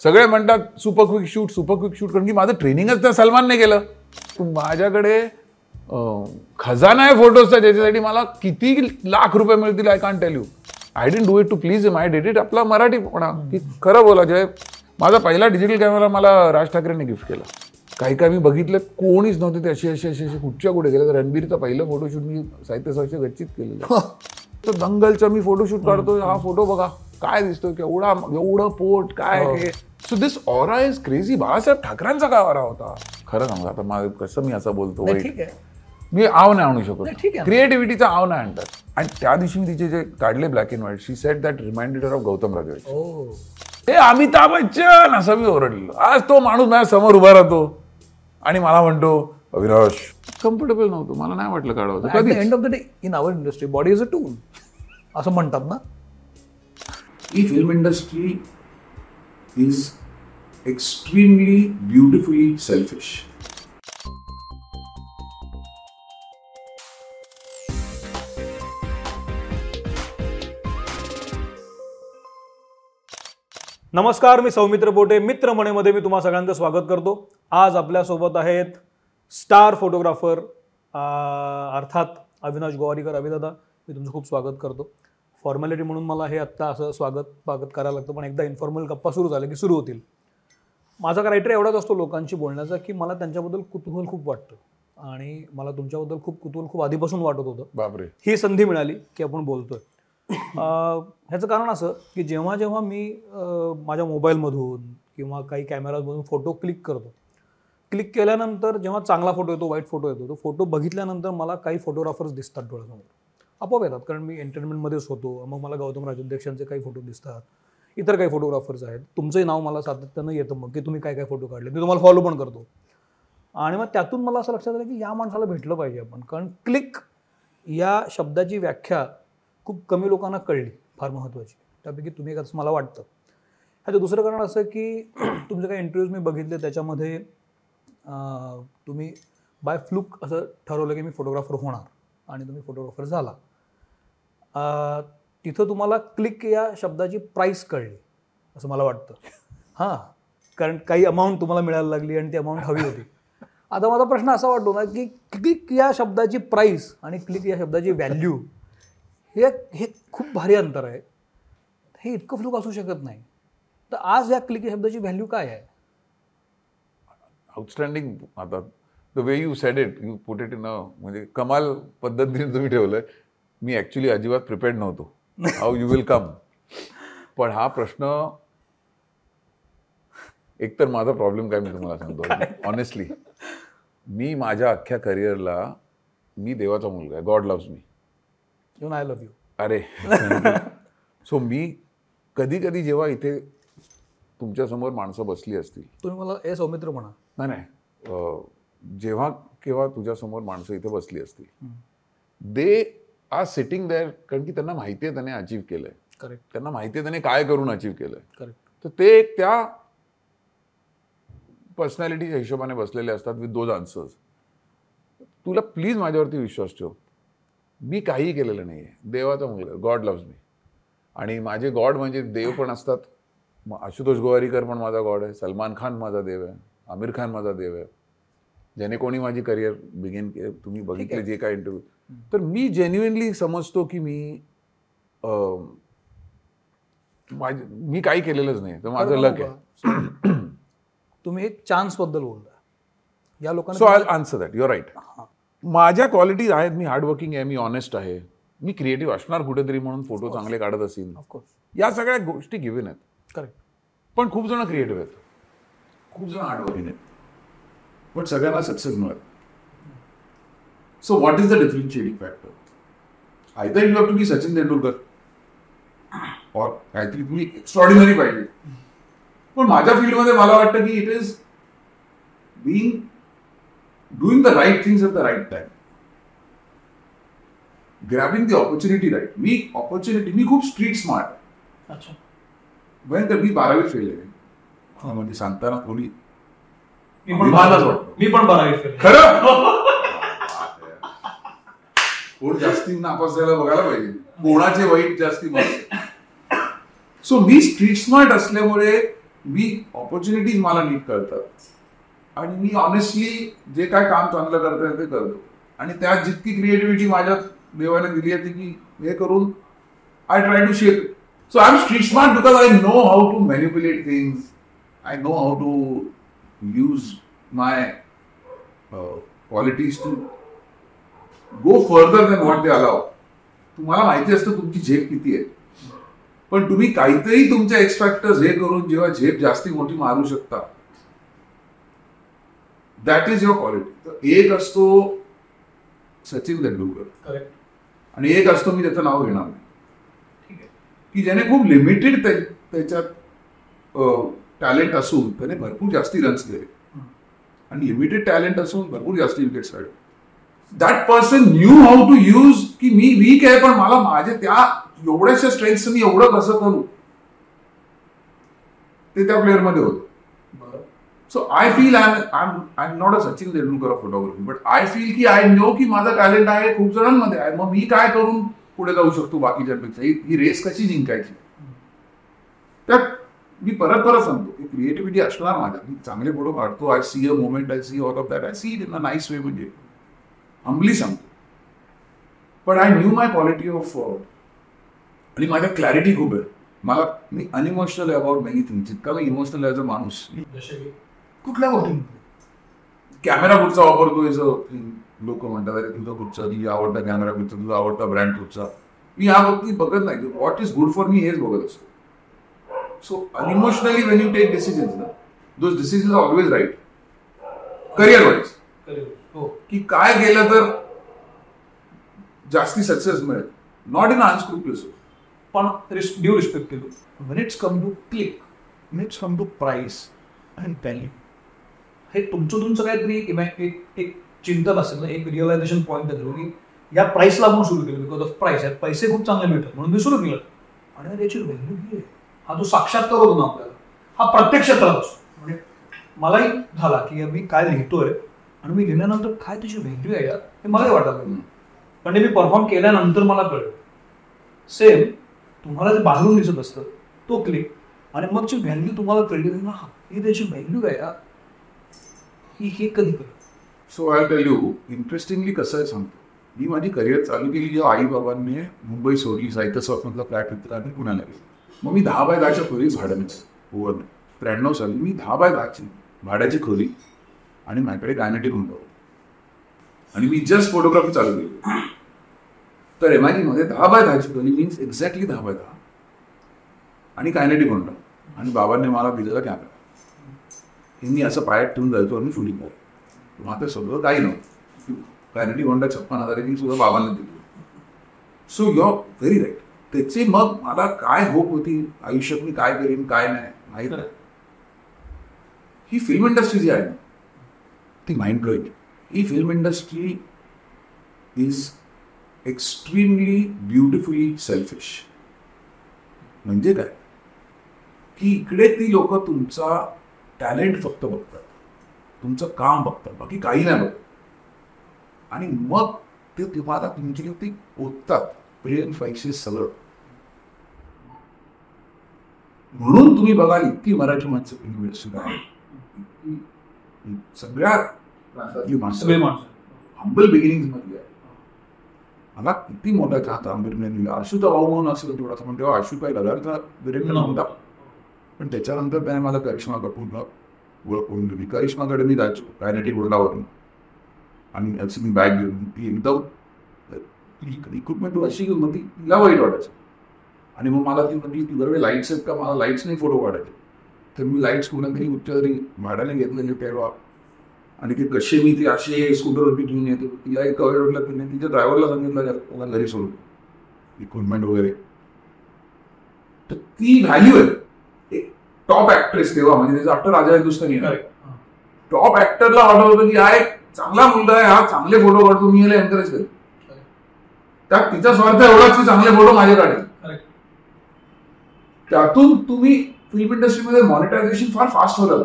सगळे म्हणतात super quick shoot super quick shoot कारण की माझं ट्रेनिंगच त्या सलमानने केलं. माझ्याकडे खजाना आहे फोटोजचा ज्याच्यासाठी मला किती लाख रुपये मिळतील I can't tell you I didn't do it to please him I did it आपला मराठीपणा की खरं बोला जे माझा पहिला डिजिटल कॅमेरा मला राज ठाकरेंनी गिफ्ट केला. काही काही मी बघितलं कोणीच नव्हते ते असे असे असे असे कुठच्या कुठे गेले. तर रणबीरचा पहिलं फोटोशूट मी साहित्य सहस्य गच्चीत केलेलं. तर दंगलचा मी फोटोशूट काढतोय हा फोटो बघा. काय दिसतोय केवढा एवढं पोट काय हे. So this aura is crazy Balasaheb ठाकरेंचा काय ऑरा होता? खरं सांगा आता माझं कसं मी असं बोलतो. ठीक आहे. मी आव नाही आणू ठीक शकत आहे. क्रिएटिव्हिटीचा आव नाही आणतात. आणि त्या दिवशी मी तिचे जे काढले black and white she said that reminded of Gautam ओ हे. अमिताभ बच्चन असं मी ओरडलो आज तो माणूस माझ्यासमोर उभा राहतो आणि मला म्हणतो अविनाश. कम्फर्टेबल नव्हतो. मला नाही वाटलं काढावं. कधीच. End of the day in our industry body is a tool असं म्हणतात ना? The film industry is extremely beautifully selfish. नमस्कार मी सौमित्र बोटे मित्र म्हणेमध्ये मी तुम्हा सगळ्यांचं स्वागत करतो. आज आपल्यासोबत आहेत स्टार फोटोग्राफर अर्थात अविनाश गोवारीकर. अभिदादा मी तुमचं खूप स्वागत करतो. फॉर्मॅलिटी म्हणून मला हे आत्ता असं स्वागत स्वागत करायला लागतं पण एकदा इन्फॉर्मल गप्पा सुरू झाल्या की सुरू होतील. माझा क्रायटेरिया एवढाच असतो लोकांशी बोलण्याचा की मला त्यांच्याबद्दल कुतूहल खूप वाटतं. आणि मला तुमच्याबद्दल खूप कुतूहल खूप आधीपासून वाटत होतं. बापरे. ही संधी मिळाली की आपण बोलतोय. ह्याचं कारण असं की जेव्हा जेव्हा मी माझ्या मोबाईलमधून किंवा काही कॅमेरामधून फोटो क्लिक करतो क्लिक केल्यानंतर जेव्हा चांगला फोटो येतो वाईट फोटो येतो तो फोटो बघितल्यानंतर मला काही फोटोग्राफर्स दिसतात डोळ्यासमोर. आपोआप येतात. कारण मी एंटरटेनमेंटमध्येच होतो. मग मला गौतम राजाध्यक्षांचे काही फोटो दिसतात. इतर काही फोटोग्राफर्स आहेत. तुमचंही नाव मला सातत्यानं येतं मग की तुम्ही काय काय फोटो काढले. मी तुम्हाला फॉलो पण करतो. आणि मग त्यातून मला असं लक्षात आलं की या माणसाला भेटलं पाहिजे आपण. कारण क्लिक या शब्दाची व्याख्या खूप कमी लोकांना कळली. फार महत्त्वाची त्यापैकी तुम्ही एक असं मला वाटतं. ह्याचं दुसरं कारण असं की तुमचे काही इंटरव्ह्यूज मी बघितले त्याच्यामध्ये तुम्ही बाय फ्लूक असं ठरवलं की मी फोटोग्राफर होणार. आणि तुम्ही फोटोग्राफर झाला. तिथं तुम्हाला क्लिक या शब्दाची प्राईस कळली असं मला वाटतं. हां कारण काही अमाऊंट तुम्हाला मिळायला लागली आणि ती अमाऊंट हवी होती. आता माझा प्रश्न असा वाटतो ना की क्लिक या शब्दाची प्राईस आणि क्लिक या शब्दाची व्हॅल्यू हे हे खूप भारी अंतर आहे. हे इतकं फ्लूक असू शकत नाही. तर आज या क्लिक या शब्दाची व्हॅल्यू काय आहे? आउटस्टँडिंग आता the way you said it you put it in a म्हणजे कमाल पद्धतीने तुम्ही ठेवलंय. मी ॲक्च्युली अजिबात प्रिपेअर्ड नव्हतो. हाऊ यू विल कम पण हा प्रश्न एकतर माझा प्रॉब्लेम काय मी तुम्हाला सांगतो? ऑनेस्टली मी माझ्या अख्ख्या करिअरला मी देवाचा मुलगा आहे. God loves me even I love you अरे. सो मी कधी कधी जेव्हा इथे तुमच्यासमोर माणसं बसली असतील. तुम्ही मला ए सौमित्र म्हणा. नाही नाही. जेव्हा केव्हा तुझ्यासमोर माणसं इथे बसली असतील. दे आर सिटिंग देअर कारण की त्यांना माहिती आहे त्याने अचीव केलंय. करेक्ट त्यांना माहिती आहे त्याने काय करून अचीव केलंय. करेक्ट तर ते एक त्या पर्सनॅलिटीच्या हिशोबाने बसलेले असतात विथ दोज आन्सर्स तुला प्लीज माझ्यावरती विश्वास ठेव. मी काही केलेलं नाही आहे देवाचा मुलगा गॉड लव्स मी आणि माझे गॉड म्हणजे देव पण असतात. मग आशुतोष गोवारीकर पण माझा गॉड आहे. सलमान खान माझा देव आहे. आमिर खान माझा देव आहे. ज्याने कोणी माझी करिअर बिगिन केले तुम्ही बघितले जे काय इंटरव्ह्यू तर मी जेन्युइनली समजतो की मी मी काही केलेलंच नाही. तर माझं लक आहे. तुम्ही एक चान्सबद्दल बोलता या लोकांना so I answer that you're right माझ्या क्वालिटीज आहेत. मी हार्डवर्किंग आहे. मी ऑनेस्ट आहे. मी क्रिएटिव्ह असणार कुठेतरी म्हणून फोटो चांगले काढत असेल. या सगळ्या गोष्टी गिव्हन आहेत. करेक्ट पण खूप जण क्रिएटिव्ह आहेत. खूप जण हार्डवर्किंग आहेत. पण सगळ्यांना सक्सेस मिळत. So what is the differentiating factor either you have to be Sachin Tendulkar और काहीतरी तुम्ही एक्स्ट्रॉर्डिनरी पाहिजे पण माझ्या फील्डमध्ये मला वाटतं की it is being doing the right things at the right time grabbing the opportunity right me opportunity मी खूप स्ट्रीट स्मार्ट अच्छा भयंकर मी बारावी फेल आहे हा, म्हणजे सांगताना वाटतं. मी पण बारावी फेल खरं कोण जास्ती नापास झाला बघायला पाहिजे. कोणाचे वाईट जास्ती सो मी स्ट्रीट स्मार्ट असल्यामुळे मी ऑपॉर्च्युनिटीज मला नीट कळतात. आणि मी ऑनेस्टली जे काय काम चांगलं करता येईल ते करतो. आणि त्यात जितकी क्रिएटिव्हिटी माझ्या देवाने दिली आहे ती मी हे करून I try to shape so I am street smart because I know how to manipulate things I know how to use my qualities to go further than what they allow तुम्हाला माहिती असतं तुमची झेप किती आहे. पण तुम्ही काहीतरी तुमच्या एक्सफॅक्टर्स हे करून जेव्हा झेप जास्ती मोठी मारू शकता दॅट इज युअर क्वालिटी तर एक असतो सचिन तेंडुलकर. करेक्ट आणि एक असतो मी त्याचं नाव घेणार नाही. ठीक आहे. की ज्याने खूप लिमिटेड त्याच्यात टॅलेंट असून त्याने भरपूर जास्ती रन्स केले. आणि लिमिटेड टॅलेंट असून भरपूर जास्ती विकेट्स काढले that person knew how to use की मी वीक आहे पण मला माझे त्या एवढ्याशा स्ट्रेंथ मी एवढं कसं करू? ते त्या प्लेअरमध्ये होतं. So I feel I I I not a Sachin Tendulkar of photography but I feel की आय नो की माझं टॅलेंट आहे खूप जणांमध्ये आहे. मग मी काय करून पुढे जाऊ शकतो बाकीच्यांपेक्षा? ही ही रेस कशी जिंकायची? त्यात मी परत परत सांगतो की क्रिएटिव्हिटी असणार माझ्या मी चांगले फोटो काढतो. I see a moment I see all of that I see it in a nice way म्हणजे. हंबली सांगतो. पण I knew my quality of आणि माझ्या क्लॅरिटी खूप आहे. मला मी अनइमोशनल अबाउट मेनी थिंग जितका मी इमोशनल अ माणूस. कुठल्या गोष्टी? कॅमेरा कुठचा वापरतोय लोक म्हणतात अरे तुझा कुठचा तुझा आवडता कॅमेरा कुठचा तुझा आवडता ब्रँड कुठचा मी ह्या बाबतीत बघत नाही. What is good for me हेच बघत असतो. So unemotionally when you take decisions ना those decisions are always right career wise हो. की काय केलं तर जास्ती सक्सेस मिळेल. नॉट इन अनस्क्रुप्युलस पण ड्यू रिस्पेक्ट केलो. When it's come to click when it's come to price and value हे तुमचं तुमचं काहीतरी एक एक चिंतन असेल ना एक रिअलायझेशन पॉईंट असेल की या प्राईसला आपण सुरू केलं. बिकॉज ऑफ प्राईस यात पैसे खूप चांगले मिळतात. म्हणून मी सुरू केलं. आणि याची व्हॅल्यू आहे. हा जो साक्षात्कार होतो ना आपल्याला हा प्रत्येक क्षेत्रात असतो म्हणजे मलाही झाला की मी काय लिहितोय आणि मी लिहिल्यानंतर काय त्याची व्हॅल्यू आहे यार? हे मलाही वाटत पण ते मी परफॉर्म केल्यानंतर मला कळलं. सेम तुम्हाला जे बाहेरून दिसत असतं तो क्लिक आणि मग जी व्हॅल्यू तुम्हाला कळली ना हे ही त्याची व्हॅल्यू आहे यार. ही हे कधी कळलं? So I tell you interestingly कसं आहे सांगतो. मी माझी करिअर चालू केली जेव्हा आई बाबांनी मुंबई सोडली साहित्य स्वप्नातला फ्लॅट घेतला आणि पुण्याला मग मी दहा बाय दहाच्या खोली भाड्यानेच ओव्हर त्र्याण्णव साली मी दहा बाय दहाची भाड्याची खोली आणि माझ्याकडे गायनाटी होऊन आणि मी जस्ट फोटोग्राफी चालू केली. तर एम आयमध्ये दहा बाय दहाची खोली मीन्स एक्झॅक्टली दहा बाय दहा. आणि कायनेटिक होंडा आणि बाबांनी मला दिलेला कॅमेरा हे मी असं पायात ठेवून जायचो आणि शूटिंग करायचो मग आता सगळं काही नव्हतं. कायनेटिक होंडा छप्पन हजाराची सुद्धा बाबांना दिली. सो युअर व्हेरी राईट त्याचे मग मला काय होप होती? आयुष्यात मी काय करीन काय नाही? माहीत ही फिल्म इंडस्ट्री जी आहे ना ती mind blowing. The film industry is extremely beautifully selfish म्हणजे काय? की इकडे ती लोक तुमचा टॅलेंट फक्त बघतात. तुमचं काम बघतात. बाकी काही नाही बघत. आणि मग ते तुम्हाला तुमच्यावरती ओततात. प्रेम पैसे सगळं. म्हणून तुम्ही बघाल इतकी मराठी माणसं इंग्लिश सगळ्या सगळे माणसं. हंबल बिगिनिंग मधली आहे. मला किती मोठा चाहत आंबेडकरांनी दिला आशूचा भाऊ म्हणून असेल तेवढा पण तेव्हा आशू काय लगारचा वीरेंद्र नव्हता. पण त्याच्यानंतर त्याने मला करिश्मा कपूरला ओळख करून दिली. करिश्माकडे मी जायचो. कायनेटिक वडिलावरून. आणि अशी मी बॅग घेऊन ती एकदम इक्विपमेंट अशी घेऊन मग ती तिला वाईट वाटायचं. आणि मग मला ती म्हणजे ती बरोबर लाईट्स आहेत का? मला लाईट्स नाही फोटो काढायचे. तर मी लाईट्स कुणातरी उच्च तरी भाड्याने घेतलेले तेव्हा आणि ते कसे मी ती असे स्कूटरवरती घेऊन येतो. तिला एक कवर वाटलं की नाही तिच्या ड्रायव्हरला सांगितलं "जा, मला घरी सोडून इक्विपमेंट वगैरे. तर ती व्हॅल्यू आहे. एक टॉप ऍक्ट्रेस तेव्हा म्हणजे त्याचा आफ्टर राजा हिंदुस्थानी आहे. करेक्ट टॉप ऍक्टरला वाटत होतं की हा एक चांगला मुलगा आहे हा चांगले फोटो काढतो मी याला एनकरेज करेन. त्यात तिचा स्वार्थ एवढाच की चांगले फोटो माझे काढेल. त्यातून तुम्ही फिल्म इंडस्ट्रीमध्ये मॉनिटायझेशन फार फास्ट होत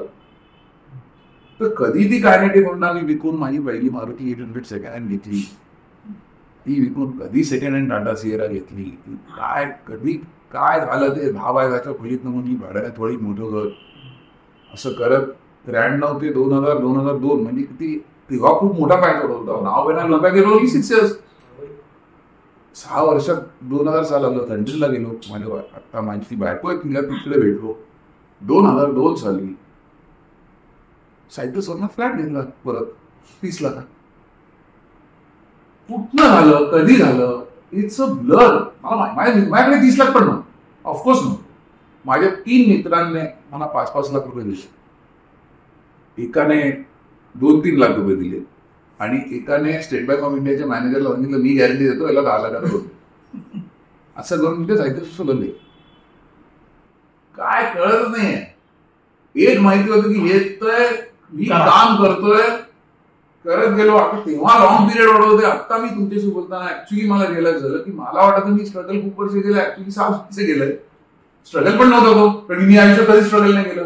तर कधी ती कायनेटिक होंडा मी विकून माझी पहिली Maruti eight hundred second hand घेतली. ती विकून कधी सेकंड हँड टाटा सिएरा घेतली? काय कधी काय झालं ते? दहा बायकाच्या खोलीत मग मी भाड्याला थोडी मोठं घर. असं करत त्र्याण्णव ते दोन हजार दोन हजार दोन म्हणजे ती तेव्हा खूप मोठा फायदा होता नाव बेना नका गेलो की सिक्स इयर्स सहा वर्षात दोन हजार साल आलं थंडीला गेलो माझ्या आता माझी बायको आहे तिला तिकडे भेटलो. दोन हजार दोन साली. सायट्रसवरनं फ्लॅट घेतला परत तीस लाख. कुठनं झालं कधी झालं इट्स अ ब्लर मला माझ्याकडे तीस लाख पण नव्हतं. ऑफकोर्स नव्हतं. माझ्या तीन मित्रांनी मला पाच पाच लाख रुपये दिले. एकाने दोन तीन लाख रुपये दिले. आणि एकाने स्टेट बँक ऑफ इंडियाच्या मॅनेजरला सांगितलं मी गॅरंटी देतो याला दहा लाख रुपये असं करून तिथे साहित्य सुचवले काय कळत नाहीये. एक माहिती होतं की येतोय मी काम करतोय करत गेलो आता तेव्हा लॉंग पिरियड वाढवते आता मी तुमच्याशी बोलताना ऍक्च्युली मला रिअलाइज झालं की मला वाटतं मी स्ट्रगल खूप वर्ष केलं ऍक्च्युली सहा वर्ष गेलंय स्ट्रगल पण नव्हतं तो कारण मी आयुष्यात कधी स्ट्रगल नाही केलं.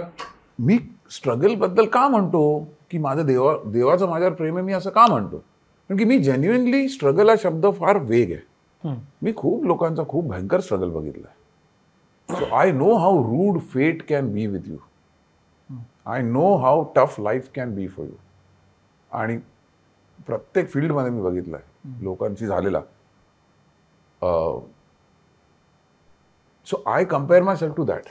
मी स्ट्रगलबद्दल का म्हणतो? की माझं देवा देवाचं माझ्यावर प्रेम आहे मी असं का म्हणतो? कारण की मी जेन्युइनली स्ट्रगल हा शब्द फार वेग आहे. मी खूप लोकांचा खूप भयंकर स्ट्रगल बघितलाय. So I know how rude fate can be with you I know how tough life can be for you आणि प्रत्येक फील्डमध्ये मी बघितलंय. लोकांची झालेला. So I compare myself to that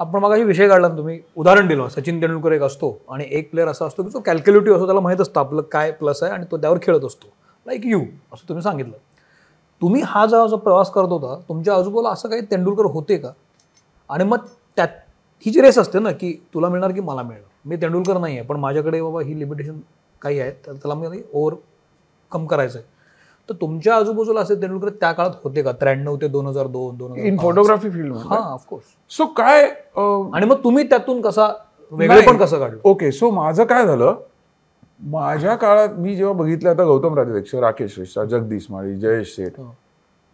आपण मग विषय काढला ना तुम्ही. उदाहरण दिलं. सचिन तेंडुलकर एक असतो आणि एक प्लेअर असा असतो की तो कॅल्क्युलेटिव्ह असतो त्याला माहीत असतं आपलं काय प्लस आहे आणि तो त्यावर खेळत असतो. लाईक यू असं तुम्ही सांगितलं. तुम्ही हा जेव्हा जो प्रवास करत होता तुमच्या आजूबाजूला असं काही तेंडुलकर होते का? आणि मग त्यात ही जी रेस असते ना की तुला मिळणार की मला मिळणार. मी तेंडुलकर नाही आहे पण माझ्याकडे बाबा ही लिमिटेशन काही आहे तर त्याला मी ओव्हर कम करायचं आहे तर तुमच्या आजूबाजूला असे तेंडुलकर त्या काळात होते का? त्र्याण्णव ते दोन हजार दोन दोन इन फोटोग्राफी फील्ड हां ऑफकोर्स सो काय आणि मग तुम्ही त्यातून कसा वेगळे पण कसं काढलं? ओके सो माझं काय झालं? माझ्या काळात मी जेव्हा बघितलं आता गौतम राजाध्यक्ष राकेश रेषा जगदीश माळी जयेश शेठ हो.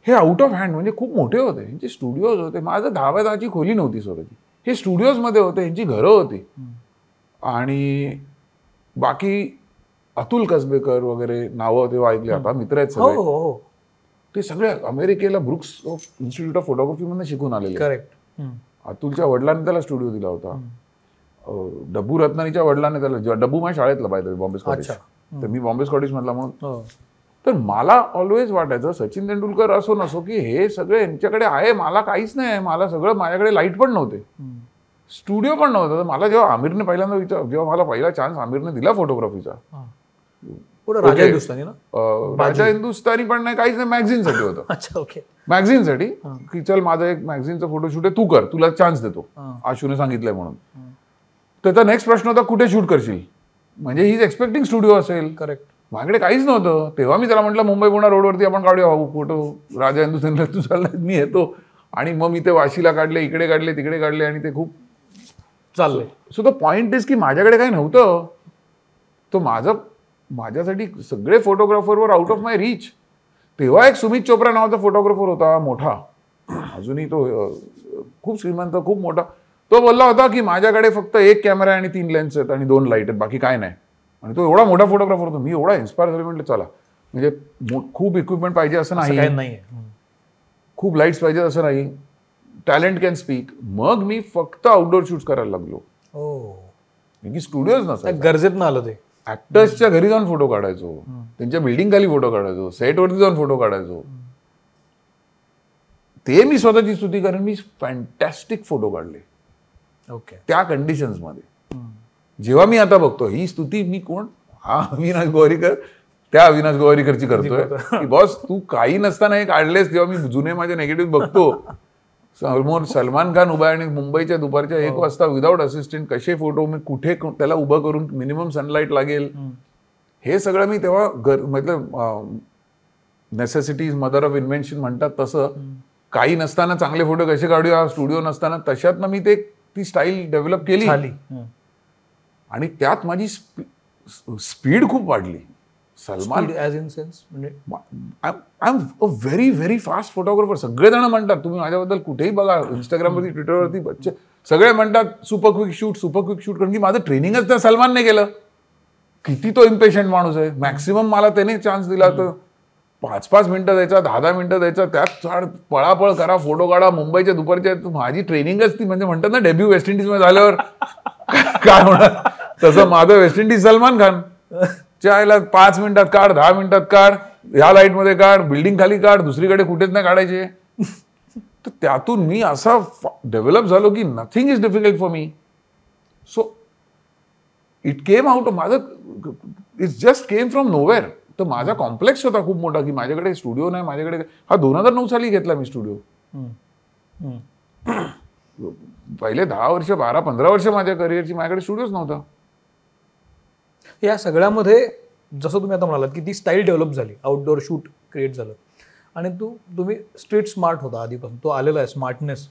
हे आउट ऑफ हँड म्हणजे खूप मोठे होते. यांचे स्टुडिओज होते. माझं दहा बाय दहाची खोली नव्हती स्वतःची. हे स्टुडिओजमध्ये होते. यांची घरं होती. आणि बाकी अतुल कसबेकर वगैरे नावं तेव्हा ऐकले. आता मित्र आहेत हो सगळे. हो हो ते सगळे अमेरिकेला Brooks of institute of photography मधून शिकून आलेले करेक्ट. अतुलच्या वडिलांनी त्याला स्टुडिओ दिला होता. अं, डब्बू रत्नानीच्या वडिलांनी त्याला जेव्हा- डब्बू माझ्या शाळेतला पाहिजे बॉम्बे स्कॉटिश. अच्छा. तर मी बॉम्बे स्कॉटिश मधला म्हणून. हो. तर मला ऑलवेज वाटायचं सचिन तेंडुलकर असो नसो की हे सगळे यांच्याकडे आहे मला काहीच नाही आहे मला सगळं माझ्याकडे लाइट पण नव्हते. स्टुडिओ पण नव्हतं. तर मला जेव्हा आमिरने पहिल्यांदा विचार जेव्हा मला पहिला चान्स आमिरने दिला फोटोग्राफीचा राजा. हिंदुस्थानी ना? राजा हिंदुस्थानी पण नाही काहीच नाही मॅगझिनसाठी होतं. अच्छा ओके मॅगझिनसाठी की चल माझं एक मॅगझिनचं फोटोशूट आहे तू कर तुला चान्स देतो. आशूने सांगितलंय म्हणून. त्याचा नेक्स्ट प्रश्न होता कुठे शूट करशील? म्हणजे ही एक्सपेक्टिंग स्टुडिओ असेल. करेक्ट माझ्याकडे काहीच नव्हतं. तेव्हा मी त्याला म्हटलं मुंबई पुणा रोडवरती आपण काढूया. भाऊ फोटो राजा हिंदुस्थानला तू चाललाय मी येतो. आणि मग मी ते वाशीला काढले इकडे काढले तिकडे काढले आणि ते खूप चाललंय सो द पॉइंट इज की माझ्याकडे काही नव्हतं. तो माझं माझ्यासाठी सगळे फोटोग्राफरवर आउट ऑफ माय रीच तेव्हा एक सुमित चोप्रा नावाचा फोटोग्राफर होता मोठा. अजूनही तो खूप श्रीमंत खूप मोठा. तो बोलला होता की माझ्याकडे फक्त एक कॅमेरा आणि तीन लेन्स आहेत आणि दोन लाइट आहेत बाकी काय नाही. आणि तो एवढा मोठा फोटोग्राफर होता मी एवढा इन्स्पायर झालो म्हटलं चला. म्हणजे खूप इक्विपमेंट पाहिजे असं नाही. खूप लाईट्स पाहिजेत असं नाही. टॅलेंट कॅन स्पीक मग मी फक्त आउटडोर शूट करायला लागलो. हो. की स्टुडिओज नसायचे गरजेत आलं ते. ऍक्टर्सच्या घरी जाऊन फोटो काढायचो. त्यांच्या बिल्डिंग खाली फोटो काढायचो. सेटवरती जाऊन फोटो काढायचो. ते मी स्वतःची स्तुती कारण मी फॅन्टॅस्टिक फोटो काढले. ओके त्या कंडिशन्समध्ये. जेव्हा मी आता बघतो ही स्तुती मी कोण? हा अविनाश गोवारीकर. त्या अविनाश गोवारीकरची करतोय. की बॉस तू काही नसताना हे काढलेस जेव्हा मी जुने माझे नेगेटिव्ह बघतो. समोर सलमान खान उभा आहे आणि मुंबईच्या दुपारच्या एक वाजता विदाऊट असिस्टंट कसे फोटो मी कुठे त्याला उभं करून मिनिमम सनलाईट लागेल? हे सगळं मी तेव्हा गर मतलब नेसेसिटीज मदर ऑफ इन्व्हेन्शन म्हणतात तसं. काही नसताना चांगले फोटो कसे काढूया? स्टुडिओ नसताना. तशातनं मी ते ती स्टाईल डेव्हलप केली. हं. आणि त्यात माझी स्पीड खूप वाढली. सलमान as in sense म्हणजे I am a very very fast photographer सगळेजण म्हणतात तुम्ही माझ्याबद्दल कुठेही बघा इंस्टाग्रामवरती ट्विटरवरती बच्चे. सगळे म्हणतात super quick shoot super quick shoot कारण की माझं ट्रेनिंगच त्या सलमानने केलं. किती तो इम्पेशंट माणूस आहे. मॅक्सिमम मला त्याने चान्स दिला तर. पाच पाच मिनिटं द्यायचा दहा दहा मिनिटं द्यायचा त्यात चाड पळापळ करा फोटो काढा मुंबईच्या दुपारच्या माझी ट्रेनिंगच ती म्हणजे म्हणतात ना डेब्यू वेस्ट इंडिजमध्ये झाल्यावर. काय होणार? तसं माझं वेस्ट इंडिज सलमान खान. चायला पाच मिनिटात काढ दहा मिनिटात काढ ह्या लाइटमध्ये काढ बिल्डिंग खाली काढ दुसरीकडे कुठेच नाही काढायचे. तर त्यातून मी असा डेव्हलप झालो की nothing is difficult for me so it came out माझं it's just came from nowhere तर माझा कॉम्प्लेक्स होता खूप मोठा की माझ्याकडे स्टुडिओ नाही माझ्याकडे हा दोन हजार नऊ साली घेतला मी स्टुडिओ पहिले दहा वर्ष बारा पंधरा वर्ष माझ्या करिअरची माझ्याकडे स्टुडिओच नव्हता. या सगळ्यामध्ये जसं तुम्ही आता म्हणालात की ती स्टाईल डेव्हलप झाली. आउटडोअर शूट क्रिएट झालं. आणि तू तुम्ही स्ट्रीट स्मार्ट होता आधीपासून. तो आलेला आहे स्मार्टनेस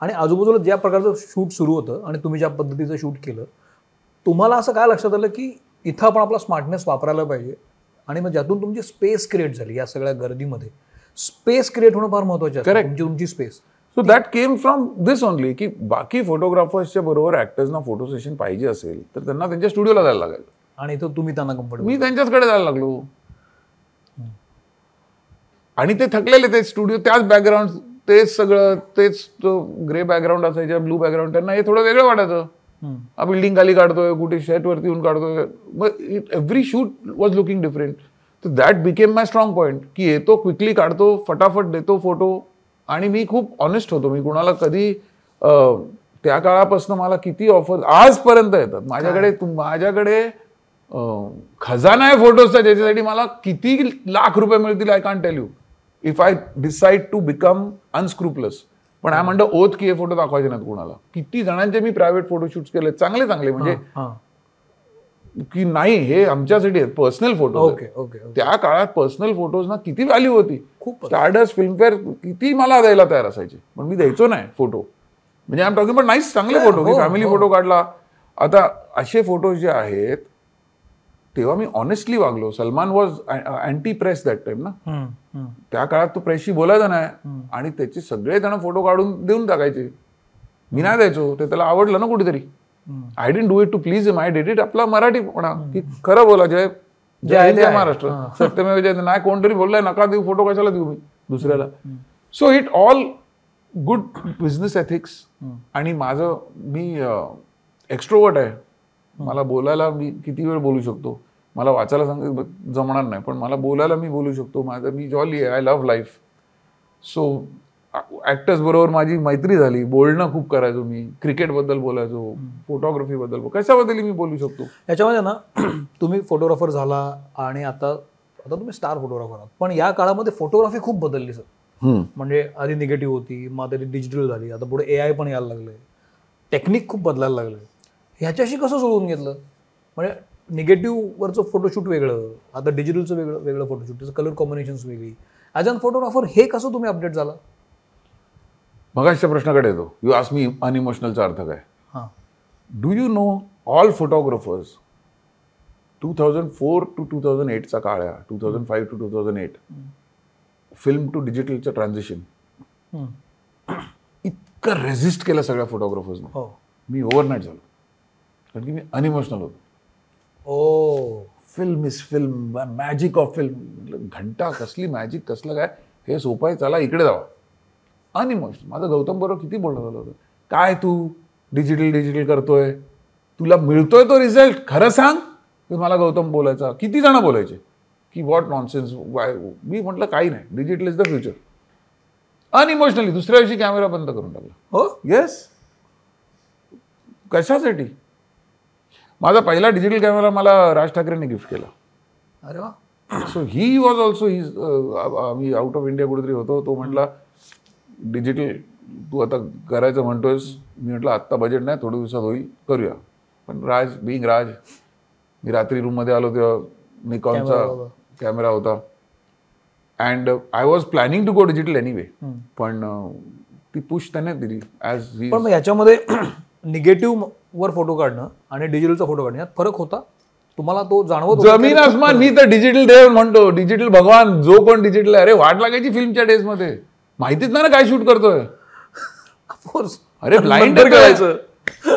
आणि आजूबाजूला ज्या प्रकारचं शूट सुरू होतं आणि तुम्ही ज्या पद्धतीचं शूट केलं तुम्हाला असं काय लक्षात आलं की इथं आपण आपला स्मार्टनेस वापरायला पाहिजे? आणि मग ज्यातून तुमची स्पेस क्रिएट झाली या सगळ्या गर्दीमध्ये. स्पेस क्रिएट होणं फार महत्वाचं आहे. Correct. तुमची तुमची space so that came from this only की बाकी फोटोग्राफर्सच्या बरोबर ऍक्टर्सना फोटो सेशन पाहिजे असेल तर त्यांना त्यांच्या स्टुडिओला जायला लागेल. आणि इथं तुम्ही त्यांना कम्फर्टेबल मी त्यांच्याचकडे जायला लागलो. आणि ते थकलेले ते स्टुडिओ त्याच बॅकग्राऊंड तेच सगळं तेच तो ग्रे बॅकग्राऊंड असायच्या ब्लू बॅकग्राऊंड त्यांना हे थोडं वेगळं वाटायचं. हा बिल्डिंग खाली काढतोय कुठे शेट वरती येऊन काढतोय. मग every shoot was looking different तर that became my strong point की येतो क्विकली काढतो फटाफट देतो फोटो आणि मी खूप ऑनेस्ट होतो. मी कुणाला कधी त्या काळापासून मला किती ऑफर आजपर्यंत येतात. माझ्याकडे माझ्याकडे खजाना आहे फोटोजचा ज्याच्यासाठी मला किती लाख रुपये मिळतील I can't tell you if I decide to become unscrupulous पण आय म्हणतो ओत की हे फोटो दाखवायचे नाहीत कुणाला. किती जणांचे मी प्रायव्हेट फोटोशूट केले चांगले चांगले. म्हणजे की नाही हे आमच्यासाठी आहेत पर्सनल फोटो ओके ओके त्या काळात पर्सनल फोटोज ना किती व्हॅल्यू होती. खूप स्टार्डस्ट फिल्मफेअर किती मला द्यायला तयार असायचे. पण मी द्यायचो नाही फोटो म्हणजे आम टॉकिंग पण नाईस चांगले फोटो की फॅमिली फोटो काढला. आता असे फोटोज जे आहेत तेव्हा मी ऑनेस्टली वागलो. Salman was anti press that time ना? त्या काळात तो प्रेसशी बोलायचा नाही आणि त्याचे सगळे जण फोटो काढून देऊन टाकायचे. मी नाही द्यायचो. ते त्याला आवडलं ना कुठेतरी. I didn't do it to please him I did it आपला मराठी म्हणा की खरं बोला जय जय जय महाराष्ट्र. सत्यमेव जय नाही कोणतरी बोललाय नका देऊ फोटो कशाला देऊ मी? दुसऱ्याला. So it all good business ethics आणि माझं मी एक्स्ट्रोवर्ट आहे. मला बोलायला मी किती वेळ बोलू शकतो? मला वाचायला सांग जमणार नाही पण मला बोलायला मी बोलू शकतो. माझं मी जॉली आहे. I love life so actors बरोबर माझी मैत्री झाली. बोलणं खूप करायचो मी. क्रिकेटबद्दल बोलायचो. फोटोग्राफीबद्दल कशाबद्दल मी बोलू शकतो? याच्यामध्ये ना तुम्ही फोटोग्राफर झाला आणि आता आता तुम्ही स्टार फोटोग्राफर आहात. पण या काळामध्ये फोटोग्राफी खूप बदलली सर म्हणजे आधी निगेटिव्ह होती मग आता डिजिटल झाली. आता पुढे ए आय पण यायला लागले टेक्निक खूप बदलायला लागलं ह्याच्याशी कसं जुळवून घेतलं? म्हणजे निगेटिव्हवरचं फोटोशूट वेगळं आता डिजिटलचं वेगळं वेगळं फोटोशूट त्याचं कलर कॉम्बिनेशन्स वेगळी. ॲज अन फोटोग्राफर हे कसं तुम्ही अपडेट झाला? मगाच्या प्रश्नाकडे येतो. यू आस मी अनइमोशनलचा अर्थ काय? हां. Do you know all photographers two thousand four to two thousand एटचा काळ आहे two thousand five to two thousand eight film to डिजिटलचं transition इतकं रेझिस्ट केलं सगळ्या फोटोग्राफर्सने हो. मी ओव्हरनाईट झालो. कारण की मी अनइमोशनल होतो. ओ. Film is film magic of film घंटा कसली मॅजिक कसलं काय? हे सोपं आहे चला इकडे जावा. अनइमोशनल माझं गौतम बरोबर किती बोलणं झालं होतं. काय तू? डिजिटल डिजिटल करतोय. तुला मिळतोय तो रिझल्ट खरं सांग. की मला गौतम बोलायचा. किती जण बोलायचे? की वॉट नॉनसेन्स वाय मी म्हटलं काही नाही. Digital is the future unemotionally दुसऱ्या दिवशी कॅमेरा बंद करून टाकला. हो? येस कशासाठी? माझा पहिला डिजिटल कॅमेरा मला राज ठाकरेंनी गिफ्ट केला. अरे वा. So he was also he आम्ही आउट ऑफ इंडिया कुठेतरी होतो तो म्हटला डिजिटल तू आता करायचं म्हणतोयस. मी म्हटलं आत्ता बजेट नाही थोड्या दिवसात होईल करूया. पण राज बिंग राज मी रात्री रूममध्ये आलो तेव्हा निकॉनचा कॅमेरा होता. And I was planning to go digital anyway पण अं, ती पुश त्याने दिली ॲज याच्यामध्ये निगेटिव्ह वर फोटो काढणं आणि डिजिटलचा फोटो काढणं यात फरक होता? तुम्हाला तो जाणवत जमीन आसमान मी तर डिजिटल देव म्हणतो. डिजिटल भगवान जो कोण डिजिटल आहे अरे वाट लागायची फिल्मच्या डेजमध्ये. माहितीच नाही ना काय शूट करतोय. ऑफकोर्स अरे ब्लाइंड कळायचं.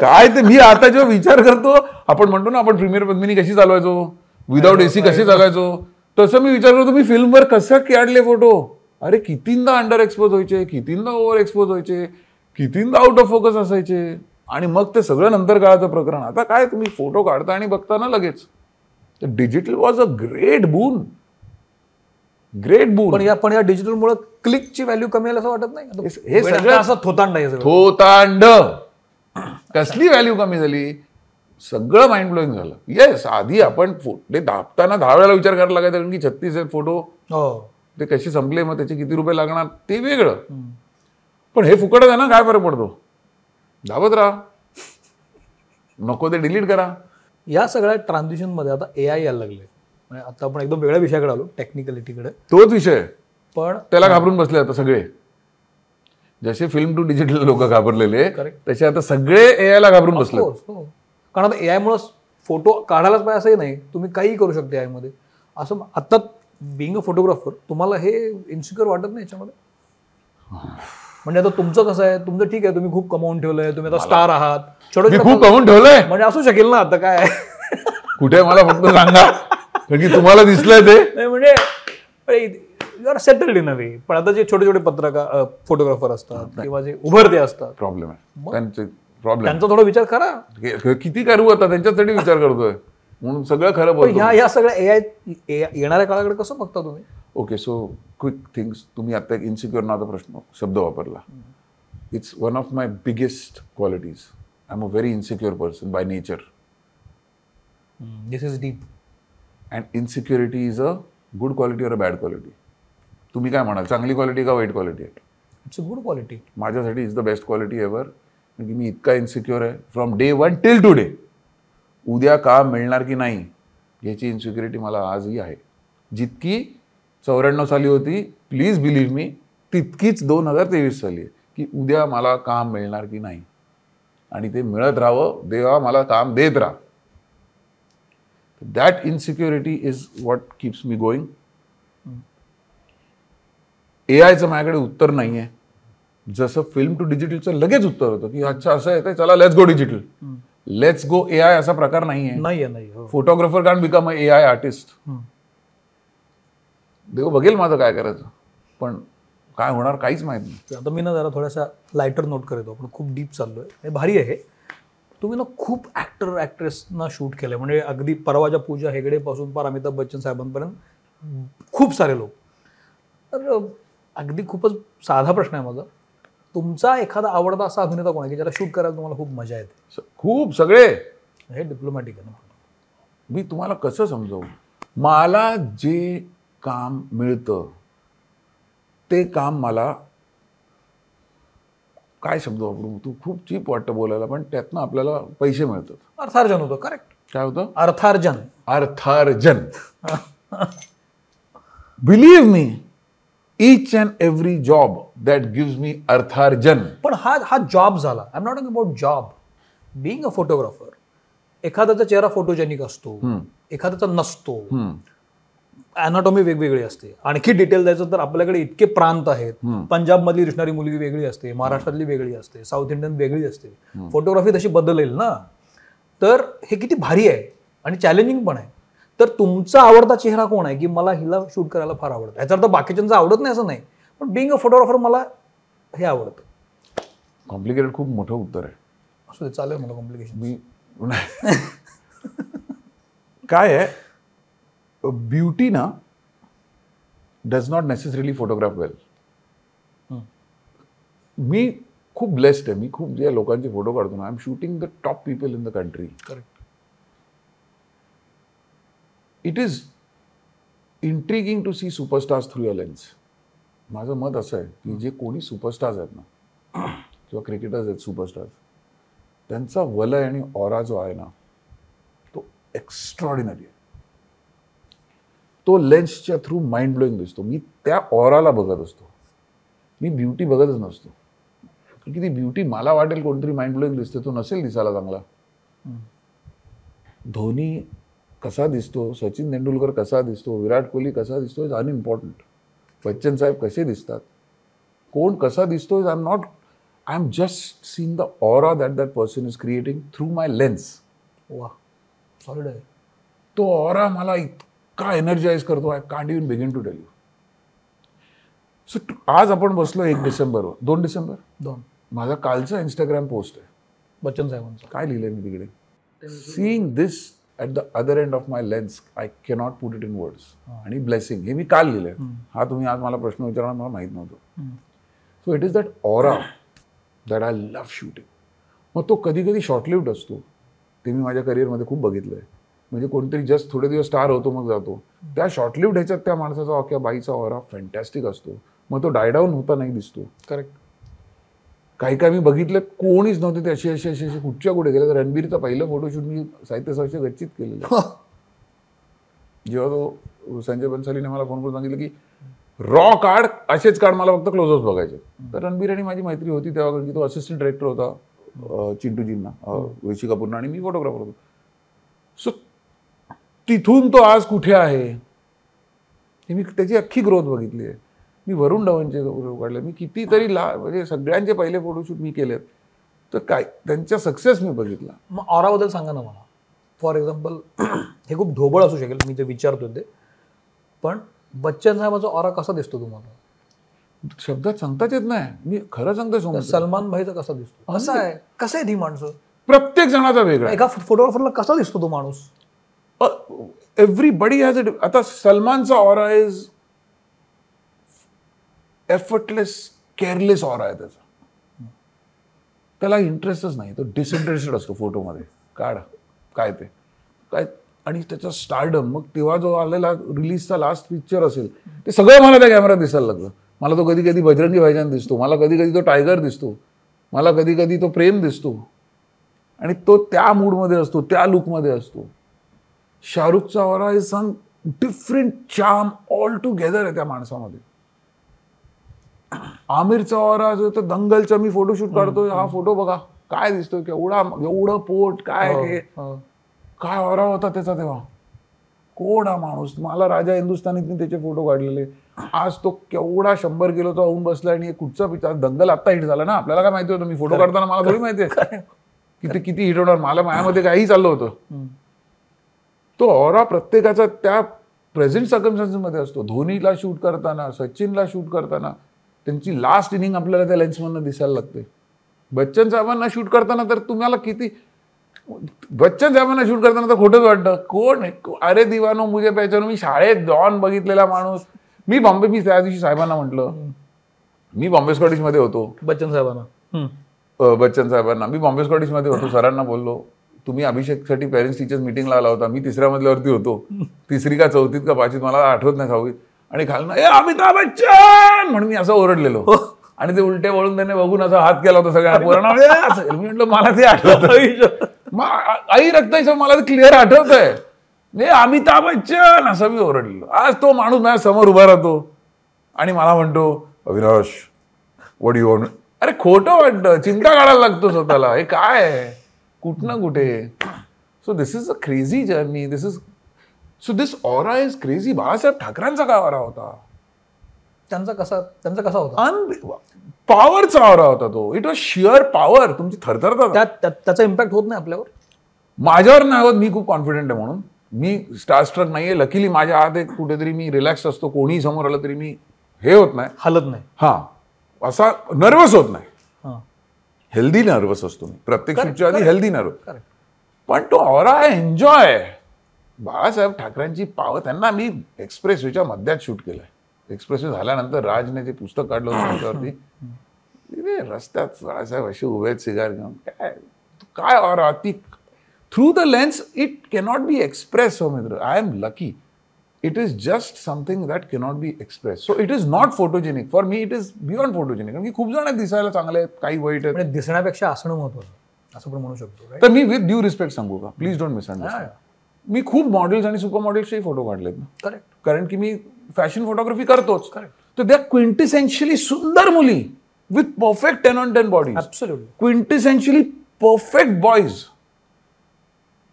काय? ते मी आता जेव्हा विचार करतो आपण म्हणतो ना आपण प्रीमियर पद्मिनी कशी चालवायचो? विदाऊट एसी कशी जगायचो तसं मी विचार करतो मी फिल्मवर कसं काढले फोटो अरे कितींदा अंडर एक्सपोज व्हायचे कितींदा ओव्हर एक्सपोज व्हायचे कितींदा आउट ऑफ फोकस असायचे? आणि मग ते सगळं नंतर काळाचं प्रकरण. आता काय तुम्ही फोटो काढता आणि बघता ना लगेच. Digital was a great boon great boon पण या पण या डिजिटल मुळे क्लिकची व्हॅल्यू कमी आहे असं वाटत नाही? हे सगळं- असं थोतांड आहे थोतांड. कसली व्हॅल्यू कमी झाली? सगळं माइंड ब्लोईंग झालं. येस आधी आपण फोटे दाबताना दहा वेळेला विचार करायला लागायचा कारण की छत्तीस आहेत फोटो हो. ते कसे संपले मग त्याचे किती रुपये लागणार? ते वेगळं. पण हे फुकटच आहे ना काय फरक पडतो? धावत राहा. नको ते डिलीट करा. या सगळ्या ट्रान्झिशनमध्ये आता ए आय यायला लागले. म्हणजे आता आपण एकदम वेगळ्या विषयाकडे आलो टेक्निकलिटीकडे तोच विषय. पण त्याला घाबरून बसले आता सगळे. जसे फिल्म टू डिजिटल लोक घाबरलेले. तसे आता सगळे ए ला घाबरून बसले हो. कारण आता ए मुळे फोटो काढायलाच पाहिजे असंही नाही. तुम्ही काही करू शकता AI मध्ये. असं आता बिंग अ फोटोग्राफर तुम्हाला हे इन्सिक्युअर वाटत नाही याच्यामध्ये? म्हणजे आता तुमचं कसं आहे? तुमचं ठीक आहे तुम्ही खूप कमावून ठेवलंय तुम्ही आता स्टार आहात. छोटे मी खूप कमवून ठेवलंय. म्हणजे असू शकेल ना आता काय? कुठे मला फक्त सांगा. कारण की तुम्हाला दिसलंय ते. नाही म्हणजे you are settled in a way पण आता जे छोटे छोटे पत्रकार फोटोग्राफर असतात किंवा जे उभरते असतात. प्रॉब्लेम आहे. त्यांचे प्रॉब्लेम त्यांचा थोडा विचार करा. किती करू आता? त्यांच्यासाठी विचार करतोय. म्हणून सगळं खरं ह्या ह्या सगळ्या ए आय येणाऱ्या काळाकडे कसं बघता तुम्ही? ओके सो क्विक थिंग्स तुम्ही आता एक इन्सिक्युअर नावाचा प्रश्न शब्द वापरला. It's one of my biggest qualities I am a very insecure person by nature this is deep and insecurity is a good quality और अ बॅड क्वालिटी तुम्ही काय म्हणाल? चांगली क्वालिटी का वाईट क्वालिटी आहे? इट्स अ गुड क्वालिटी माझ्यासाठी is the best quality ever की मी इतका इन्सिक्युअर आहे. From day one till today उद्या काम मिळणार की नाही याची इन्सिक्युरिटी मला आजही आहे. जितकी चौऱ्याण्णव साली होती. प्लीज बिलीव्ह मी तितकीच दोन हजार तेवीस साली आहे की उद्या मला काम मिळणार की नाही. आणि ते मिळत राहावं देवा मला काम देत राहा. That insecurity is what keeps me going ए आयचं माझ्याकडे उत्तर नाही आहे. जसं फिल्म टू डिजिटलचं लगेच उत्तर होतं की अच्छा असं आहे ते चला let's go digital let's go A I असा प्रकार नाही आहे. नाही आहे नाही. Photographer can become A I artist देव बघेल माझं काय करायचं. पण काय होणार काहीच माहीत नाही. आता मी ना जरा थोडासा लायटर नोट करतो आपण खूप डीप चाललोय. हे भारी आहे. तुम्ही ना खूप ऍक्टर ऍक्ट्रेसना शूट केलंय. म्हणजे अगदी परवाच्या पूजा हेगडेपासून पार अमिताभ बच्चन साहेबांपर्यंत खूप सारे लोक. तर अगदी खूपच साधा प्रश्न आहे माझा. तुमचा एखादा आवडता असा अभिनेता कोण आहे की ज्याला शूट करायला तुम्हाला खूप मजा येते? खूप सगळे. हे डिप्लोमॅटिक आहे ना. मी तुम्हाला कसं समजवू? मला जे काम मिळतं. ते काम मला काय शब्द वापरू? तू खूप चीप वाटतं बोलायला पण त्यातनं आपल्याला पैसे मिळतात. अर्थार्जन होतं करेक्ट काय होतं? अर्थार्जन. अर्थार्जन. Believe me each and every job that gives me अर्थार्जन. पण हा हा जॉब झाला. I am not about job being a photographer एखाद्याचा चेहरा फोटोजेनिक असतो एखाद्याचा नसतो अॅनाटॉमी वेगवेगळी असते. आणखी डिटेल द्यायचं तर आपल्याकडे इतके प्रांत आहेत. पंजाबमधली दिसणारी मुलगी वेगळी असते महाराष्ट्रातली वेगळी असते साऊथ इंडियन वेगळी असते. फोटोग्राफी तशी बदलेल ना? तर हे किती भारी आहे आणि चॅलेंजिंग पण आहे. तर तुमचा आवडता चेहरा कोण आहे? की मला हिला शूट करायला फार आवडतं. याचा अर्थ बाकीच्यांचं आवडत नाही असं नाही. पण बिईंग अ फोटोग्राफर मला हे आवडतं. कॉम्प्लिकेटेड खूप मोठं उत्तर आहे. असू दे चालेल मला कॉम्प्लिकेशन मी काय आहे? ब्युटी ना does not necessarily photograph well मी खूप ब्लेस्ड आहे. मी खूप जे लोकांचे फोटो काढतो ना I am shooting the top people in the country correct it is intriguing to see superstars through a lens माझं मत असं आहे की जे कोणी सुपरस्टार्स आहेत ना किंवा क्रिकेटर्स आहेत सुपरस्टार्स त्यांचा वलय आणि ऑरा जो आहे ना तो एक्स्ट्रॉडिनरी आहे. तो लेन्सच्या थ्रू माइंड ब्लोईंग दिसतो मी त्या ऑराला बघत असतो. मी ब्युटी बघतच नसतो. की ती ब्युटी मला वाटेल कोणतरी माइंड ब्लोईंग दिसते तो नसेल दिसायला चांगला. धोनी कसा दिसतो सचिन तेंडुलकर कसा दिसतो विराट कोहली कसा दिसतो इज अनइम्पॉर्टंट बच्चन साहेब कसे दिसतात? कोण कसा दिसतो is I am not I am just seen the aura that that person is creating through my lens वा सॉलिड आहे. तो ऑरा मला इतका एनर्जाइज करतो I can't even begin to tell you so आज आपण बसलो एक डिसेंबरवर. दोन डिसेंबर? दोन. माझा कालचा इंस्टाग्राम पोस्ट आहे. बच्चन साहेबांचा. काय लिहिलंय मी तिकडे? Seeing this at the other end of my lens I cannot put it in words आणि ब्लेसिंग हे मी काल लिहिलंय. हा तुम्ही आज मला प्रश्न विचारणार मला माहीत नव्हतं. So it is that aura that I love shooting मग तो कधी कधी शॉर्टलिव्ड असतो. ते मी माझ्या करिअरमध्ये खूप बघितलं आहे म्हणजे कोणतरी जस्ट थोडे दिवस स्टार होतो मग जातो. त्या शॉर्टलिव्ड ह्याच्यात त्या माणसाचा किंवा बाईचा ऑरा फॅन्टॅस्टिक असतो. मग तो डायडाऊन होता नाही दिसतो. करेक्ट काही काही मी बघितलं कोणीच नव्हते ते असे असे असे असे कुठच्या कुठे गेले. तर रणबीरचा पहिलं फोटोशूट मी साहित्य साहित्य गच्चीत केलेलं. जेव्हा तो संजय बन्सालीने मला फोन करून सांगितलं की रॉ कार्ड असेच कार्ड मला फक्त क्लोजअप्स बघायचे. तर रणबीर आणि माझी मैत्री होती तेव्हा कारण की तो असिस्टंट डिरेक्टर होता चिंटूजींना ऋषी कपूरना. आणि मी फोटोग्राफर होतो. सो तिथून तो आज कुठे आहे? हे मी त्याची अख्खी ग्रोथ बघितली आहे. मी वरुण धवनचे फोटो काढले मी कितीतरी ला म्हणजे सगळ्यांचे पहिले फोटोशूट मी केलेत. तर काय त्यांचा सक्सेस मी बघितला. मग ऑराबद्दल सांगा ना मला. फॉर एक्झाम्पल हे खूप ढोबळ असू शकेल मी जे विचारतो ते. पण बच्चन साहेबाचा ऑरा कसा दिसतो तुम्हाला? शब्दात सांगताच येत नाही. मी खरं सोमन सलमान भाईचा कसा दिसतो? कसा आहे? कसं आहे ती माणसं? प्रत्येक जणाचा वेगळा एका फोटोग्राफरला कसा दिसतो तो माणूस? एव्हरीबडी हॅज अ आता सलमानचा aura is effortless careless aura आहे त्याचा. त्याला इंटरेस्टच नाही तो डिसइंटरेस्टेड असतो फोटोमध्ये काढ काय ते. काय आणि त्याचा स्टार्डम मग तेव्हा जो आलेला रिलीजचा लास्ट पिक्चर असेल ते सगळं मला त्या कॅमेरात दिसायला लागलं. मला तो कधी कधी बजरंगी भाईजान दिसतो मला कधी कधी तो टायगर दिसतो मला कधी कधी तो प्रेम दिसतो. आणि तो त्या मूडमध्ये असतो त्या लुकमध्ये असतो. शाहरुखचा aura is some different charm all together आहे त्या माणसामध्ये. आमिरचा ऑरा जो तर दंगलचा मी फोटोशूट काढतोय. हा फोटो बघा. काय दिसतोय? केवढा एवढं पोट काय हे हो. काय ऑरा होता त्याचा तेव्हा? कोण हा माणूस? मला राजा हिंदुस्थानीतनी त्याचे फोटो काढलेले. आज तो केवढा शंभर किलोचा होऊन बसला आणि हे कुठचा पिक्चर दंगल आत्ता हिट झाला ना? आपल्याला काय माहिती होतं? मी फोटो काढताना मला थोडी माहिती आहे. किती किती हिट होणार? मला माझ्यामध्ये काही चाललं होतं. तो ऑरा प्रत्येकाचा त्या प्रेझेंटमध्ये असतो. धोनीला शूट करताना सचिनला शूट करताना त्यांची लास्ट इनिंग आपल्याला त्या लेन्समधनं दिसायला लागते. बच्चन साहेबांना शूट करताना तर तुम्हाला किती बच्चन साहेबांना शूट करताना तर खोटंच वाटतं. कोण? अरे दिवानो मुझे पहचानो. मी शाळेत जॉन बघितलेला माणूस. मी बॉम्बे मी त्या दिवशी साहेबांना म्हटलं. मी बॉम्बे स्कॉटिशमध्ये होतो. बच्चन साहेबांना. बच्चन साहेबांना. मी बॉम्बे स्कॉटिशमध्ये होतो. सरांना बोललो. तुम्ही अभिषेकसाठी पेरेंट्स टीचर्स मिटिंग लावला होता. मी तिसऱ्या मजल्यावरती होतो. तिसरी का चौथीत का पाचवीत मला आठवत नाही सहावीत आणि खालनं ए अमिताभ बच्चन! म्हणून मी असं ओरडलेलो. आणि ते उलटे वळून त्याने बघून असा हात केला होता सगळ्या. मी म्हटलं मला ते आठवत आई रक्ताईचं मला ते क्लिअर आठवत आहे अमिताभ बच्चन! असं मी ओरडलेलो. आज तो माणूस माझ्यासमोर उभा राहतो. आणि मला म्हणतो अविनाश वड यू अरे खोटं वाटतं. चिंता काढायला लागतो स्वतःला. हे काय आहे? कुठनं कुठे? So this is a crazy journey this is so this aura is crazy Balasaheb ठाकरेंचा काय ऑरा होता? त्यांचा कसा त्यांचा कसा होता? अन पॉवरचा ऑरा होता तो. इट वॉज शिअर पॉवर तुमची त्या- त्याचा इम्पॅक्ट होत नाही आपल्यावर? माझ्यावर नाही होत. मी खूप कॉन्फिडेंट आहे म्हणून. मी स्टार स्ट्रक नाहीये. लकीली माझ्या आत एक कुठेतरी मी रिलॅक्स असतो. कोणीही समोर आलं तरी मी हे होत नाही. हलत नाही. हा. असा नर्वस होत नाही. हेल्दी नर्वस असतो मी. प्रत्येक शूटच्या आधी हेल्दी नर्वस पण तो ऑरा एन्जॉय बाळासाहेब ठाकरेंची पावर त्यांना मी एक्सप्रेस वेच्या मध्यात शूट केलंय. एक्सप्रेस वे झाल्यानंतर राजने जे पुस्तक काढलं होतं त्याच्यावरती रस्त्यात बाळासाहेब असे उभे आहेत सिगार घेऊन. काय? काय ऑरा ती through the lens it cannot be express हो मित्र I am lucky it is just something that cannot be express so it is not photogenic for me it is beyond photogenic कारण की खूप जण दिसायला चांगले आहेत काही वाईट आहेत. दिसण्यापेक्षा असणं महत्वाचं असं पण म्हणू शकतो? तर मी विथ ड्यू रिस्पेक्ट सांगू का? प्लीज डोंट मिसअंडरस्टँड मी खूप मॉडेल्स आणि सुपर मॉडेल्सचे फोटो काढलेत ना. करेक्ट कारण की मी फॅशन फोटोग्राफी करतोच. तर त्या क्विंटिसेन्शियली सुंदर मुली with perfect ten on ten body quintessentially perfect boys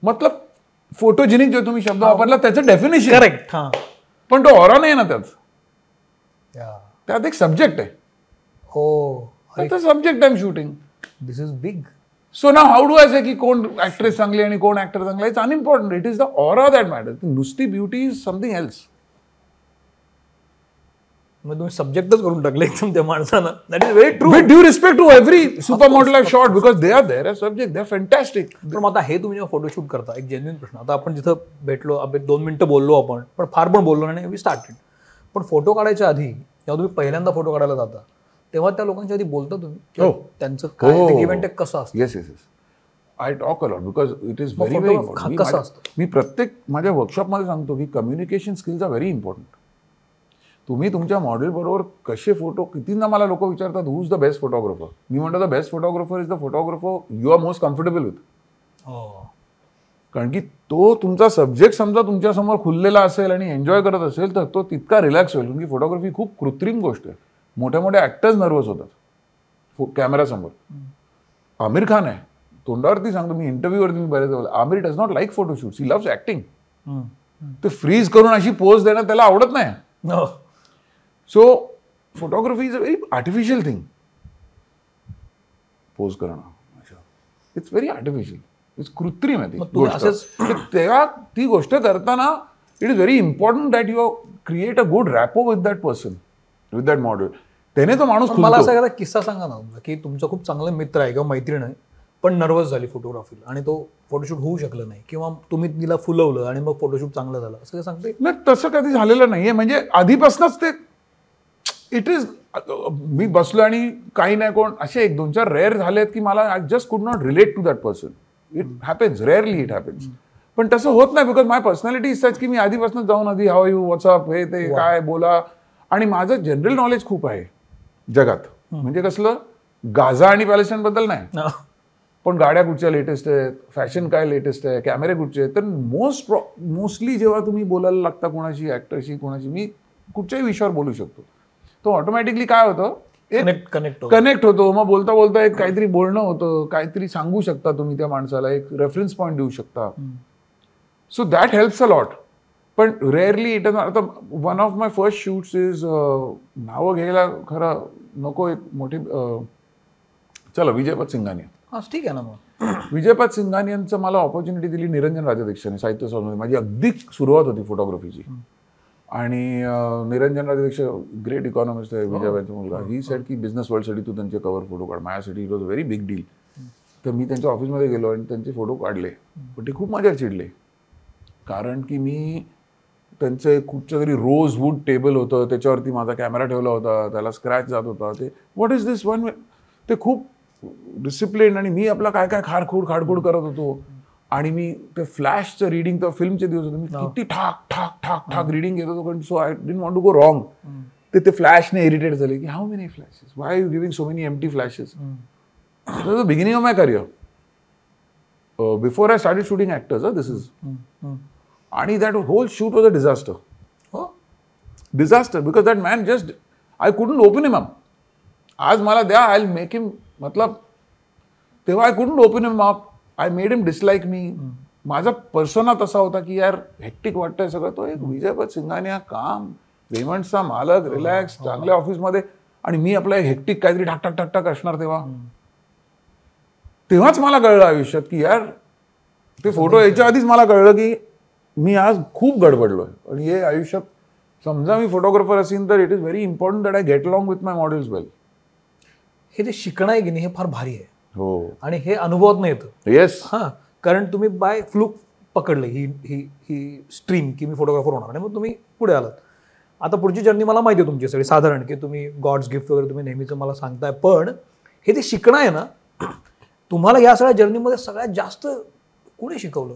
मतलब फोटोजेनिक जो तुम्ही शब्द वापरला त्याचं डेफिनेशन करेक्ट हा. पण तो ऑरा नाही ना त्यात. या. त्यात एक सब्जेक्ट आहे. हो. त्याचं subject I am shooting this is big so ना हाऊ डू आय से की कोण ऍक्ट्रेस चांगली आणि कोण ऍक्टर चांगला? It's unimportant it is the aura that matter नुसती ब्युटी इज समथिंग एल्स मग तुम्ही सब्जेक्टच करून टाकले एकदम त्या माणसानं. That is very true due respect to every super model shot because they are their subject they are fantastic पण आता हे तुम्ही जेव्हा फोटोशूट करता एक जेन्युइन प्रश्न. आता आपण जिथं भेटलो आपण दोन मिनिटं बोललो आपण पण फार पण बोललो नाही वी स्टार्टेड पण फोटो काढायच्या आधी जेव्हा तुम्ही पहिल्यांदा फोटो काढायला जाता तेव्हा त्या लोकांच्या आधी बोलता तुम्ही? हो. त्यांचं काय हो. इव्हेंट कसं असतं? Yes yes yes I talk a lot because it is very very कसा असतो? मी प्रत्येक माझ्या वर्कशॉपमध्ये सांगतो की communication skills are very important तुम्ही तुमच्या मॉडेल बरोबर कसे फोटो कितींदा मला लोक विचारतात who is the best photographer मी म्हणतो the best photographer is the photographer you are most comfortable with हो. कारण की तो तुमचा सब्जेक्ट समजा तुमच्यासमोर खुललेला असेल आणि एन्जॉय करत असेल तर तो तितका रिलॅक्स होईल. कारण की फोटोग्राफी खूप कृत्रिम गोष्ट आहे. मोठ्या मोठ्या ॲक्टर्स नर्वस होतात. कॅमेरासमोर आमिर खान आहे. तोंडावरती सांगतो मी इंटरव्ह्यूवरती मी बरेच वेळेला, Aamir does not like photoshoot he loves acting ते फ्रीज करून अशी पोज देणं त्याला आवडत नाही. So photography is a very artificial thing pose करणं इट्स व्हेरी आर्टिफिशियल इट्स कृत्रिम आहे ती गोष्ट. तेव्हा ती गोष्ट करताना it is very important that you create a good rapport with that person with that model त्याने तो माणूस मला. असा एखादा किस्सा सांगा ना की तुमचा खूप चांगला मित्र आहे किंवा मैत्रीण आहे पण नर्वस झाली फोटोग्राफीला आणि तो फोटोशूट होऊ शकलं नाही किंवा तुम्ही तिला फुलवलं आणि मग फोटोशूट चांगलं झालं असं काय सांगते नाही तसं कधी झालेलं नाहीये म्हणजे आधीपासूनच ते इट इज मी बसलो आणि काही नाही कोण असे एक दोन चार रेअर झालेत की मला I just could not relate to that person it happens rarely it happens पण तसं होत नाही because my personality is such की मी आधीपासून जाऊन आधी हाव यू व्हॉट्सअप हे ते काय? बोला. आणि माझं जनरल नॉलेज खूप आहे जगात. म्हणजे कसलं? गाझा आणि पॅलेस्टाईन बद्दल नाही. पण गाड्या कुठच्या लेटेस्ट आहेत? फॅशन काय लेटेस्ट आहे? कॅमेरे कुठचे आहेत? तर मोस्ट मोस्टली जेव्हा तुम्ही बोलायला लागता कोणाशी ॲक्टरशी कोणाशी मी कुठच्याही विषयावर बोलू शकतो. तो ऑटोमॅटिकली काय होतं? कनेक्ट कनेक्ट कनेक्ट होतो. मग बोलता बोलता एक काहीतरी बोलणं होतं. काहीतरी सांगू शकता तुम्ही त्या माणसाला. एक रेफरन्स पॉईंट देऊ शकता. So that helps a lot पण रेअरली इट आता one of my first shoots is नावं घ्यायला खरं नको एक मोठी चला विजयपत सिंगानिया हा ठीक आहे ना मग. विजयपाद सिंघानी यांचं मला ऑपॉर्च्युनिटी दिली निरंजन राजाध्यक्षाने साहित्य संस्थेमध्ये माझी अगदी सुरुवात होती फोटोग्राफीची आणि निरंजन राजाध्यक्ष ग्रेट इकॉनॉमिस्ट आहे विजयबाईंचा मुलगा. ही. सेड की बिझनेस वर्ल्डसाठी तू त्यांचे कव्हर फोटो काढ. माझ्यासाठी it was a very big deal तर मी त्यांच्या ऑफिसमध्ये गेलो आणि त्यांचे फोटो काढले. पण ते खूप माझ्यावर चिडले. कारण की मी त्यांचं एक कुठचं तरी रोज वूड टेबल होतं. त्याच्यावरती माझा कॅमेरा ठेवला होता. त्याला स्क्रॅच जात होता. ते व्हॉट इज दिस वन ते खूप डिसिप्लिन आणि मी आपला काय काय खारखूड खाडखूड करत होतो. आणि मी ते फ्लॅशचं रिडिंग तर फिल्मचे दिवस होते. मी किती ठाक ठाक ठाक ठाक रिडिंग घेत होतो कारण so I didn't want to go wrong ते ते फ्लॅशने इरिटेट झाले की how many flashes why you giving so many empty flashes the beginning of my career before I started shooting actors this is आणि that whole shoot was a disaster हो. Disaster because that man just I couldn't open him up आज मला द्या I make him मतलब तेव्हा I couldn't open him up I made him dislike मी माझा persona तसा होता की यार हेक्टिक वाटतंय सगळं. तो एक विजयपत सिंघानिया काम पेमेंटचा मालक रिलॅक्स चांगल्या ऑफिसमध्ये आणि मी आपलं हेक्टिक काहीतरी ठाक ठाक ठाक ठाक असणार तेव्हा. तेव्हाच मला कळलं आयुष्यात की यार ते फोटो याच्या आधीच मला कळलं की मी आज खूप गडबडलोय. आणि हे आयुष्यात समजा मी फोटोग्राफर असेल तर it is very important that I get along with my models well हे जे शिकणं आहे की नाही हे फार भारी आहे. हो. आणि हे अनुभवात नाही येतं. येस हां कारण तुम्ही बाय फ्लूक पकडले ही ही ही स्ट्रीम की मी फोटोग्राफर होणार आणि मग तुम्ही पुढे आलात. आता पुढची जर्नी मला माहिती आहे तुमची सगळी साधारण की तुम्ही गॉड्स गिफ्ट वगैरे तुम्ही नेहमीचं मला सांगताय पण हे जे शिकणं आहे ना तुम्हाला या सगळ्या जर्नीमध्ये सगळ्यात जास्त कुणी शिकवलं?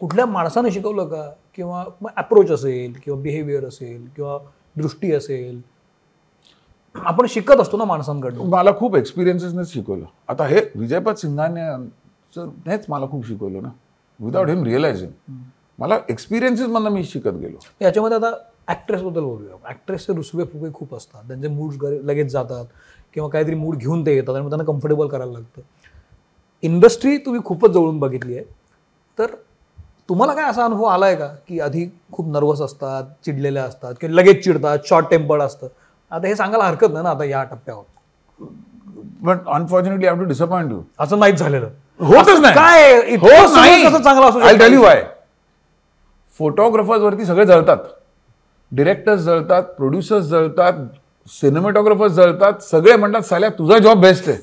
कुठल्या माणसानं शिकवलं का? किंवा मग अप्रोच असेल किंवा बिहेवियर असेल किंवा दृष्टी असेल आपण शिकत असतो ना माणसांकडून. मला खूप एक्सपिरियन्सेसनेच शिकवलं. आता हे विजयपत सिंघानेच नेच मला खूप शिकवलं ना. विदाउट हिम रिअलायझिंग मला एक्सपिरियन्सेस मधनं मी शिकत गेलो. याच्यामध्ये आता ॲक्ट्रेसबद्दल बोलूया. ॲक्ट्रेसचे रुसवे फुगे खूप असतात. त्यांचे मूड्स लगेच जातात. किंवा काहीतरी मूड घेऊन ते येतात आणि मग त्यांना कम्फर्टेबल करायला लागतं. इंडस्ट्री तुम्ही खूपच जवळून बघितली आहे. तर तुम्हाला काय असा अनुभव आला आहे का? की आधी खूप नर्वस असतात चिडलेल्या असतात किंवा लगेच चिडतात शॉर्ट टेम्पर्ड असतं आता हे सांगायला हरकत नाही ना आता या टप्प्यावर. But unfortunately have to disappoint you असं नाहीच झालेलं. होतच नाही. काय नाही. कसं चांगलं असू I tell you? Why photographers वरती सगळे जळतात. डिरेक्टर्स जळतात प्रोड्युसर्स जळतात सिनेमॅटोग्राफर्स जळतात सगळे म्हणतात साल्या तुझा जॉब बेस्ट आहे.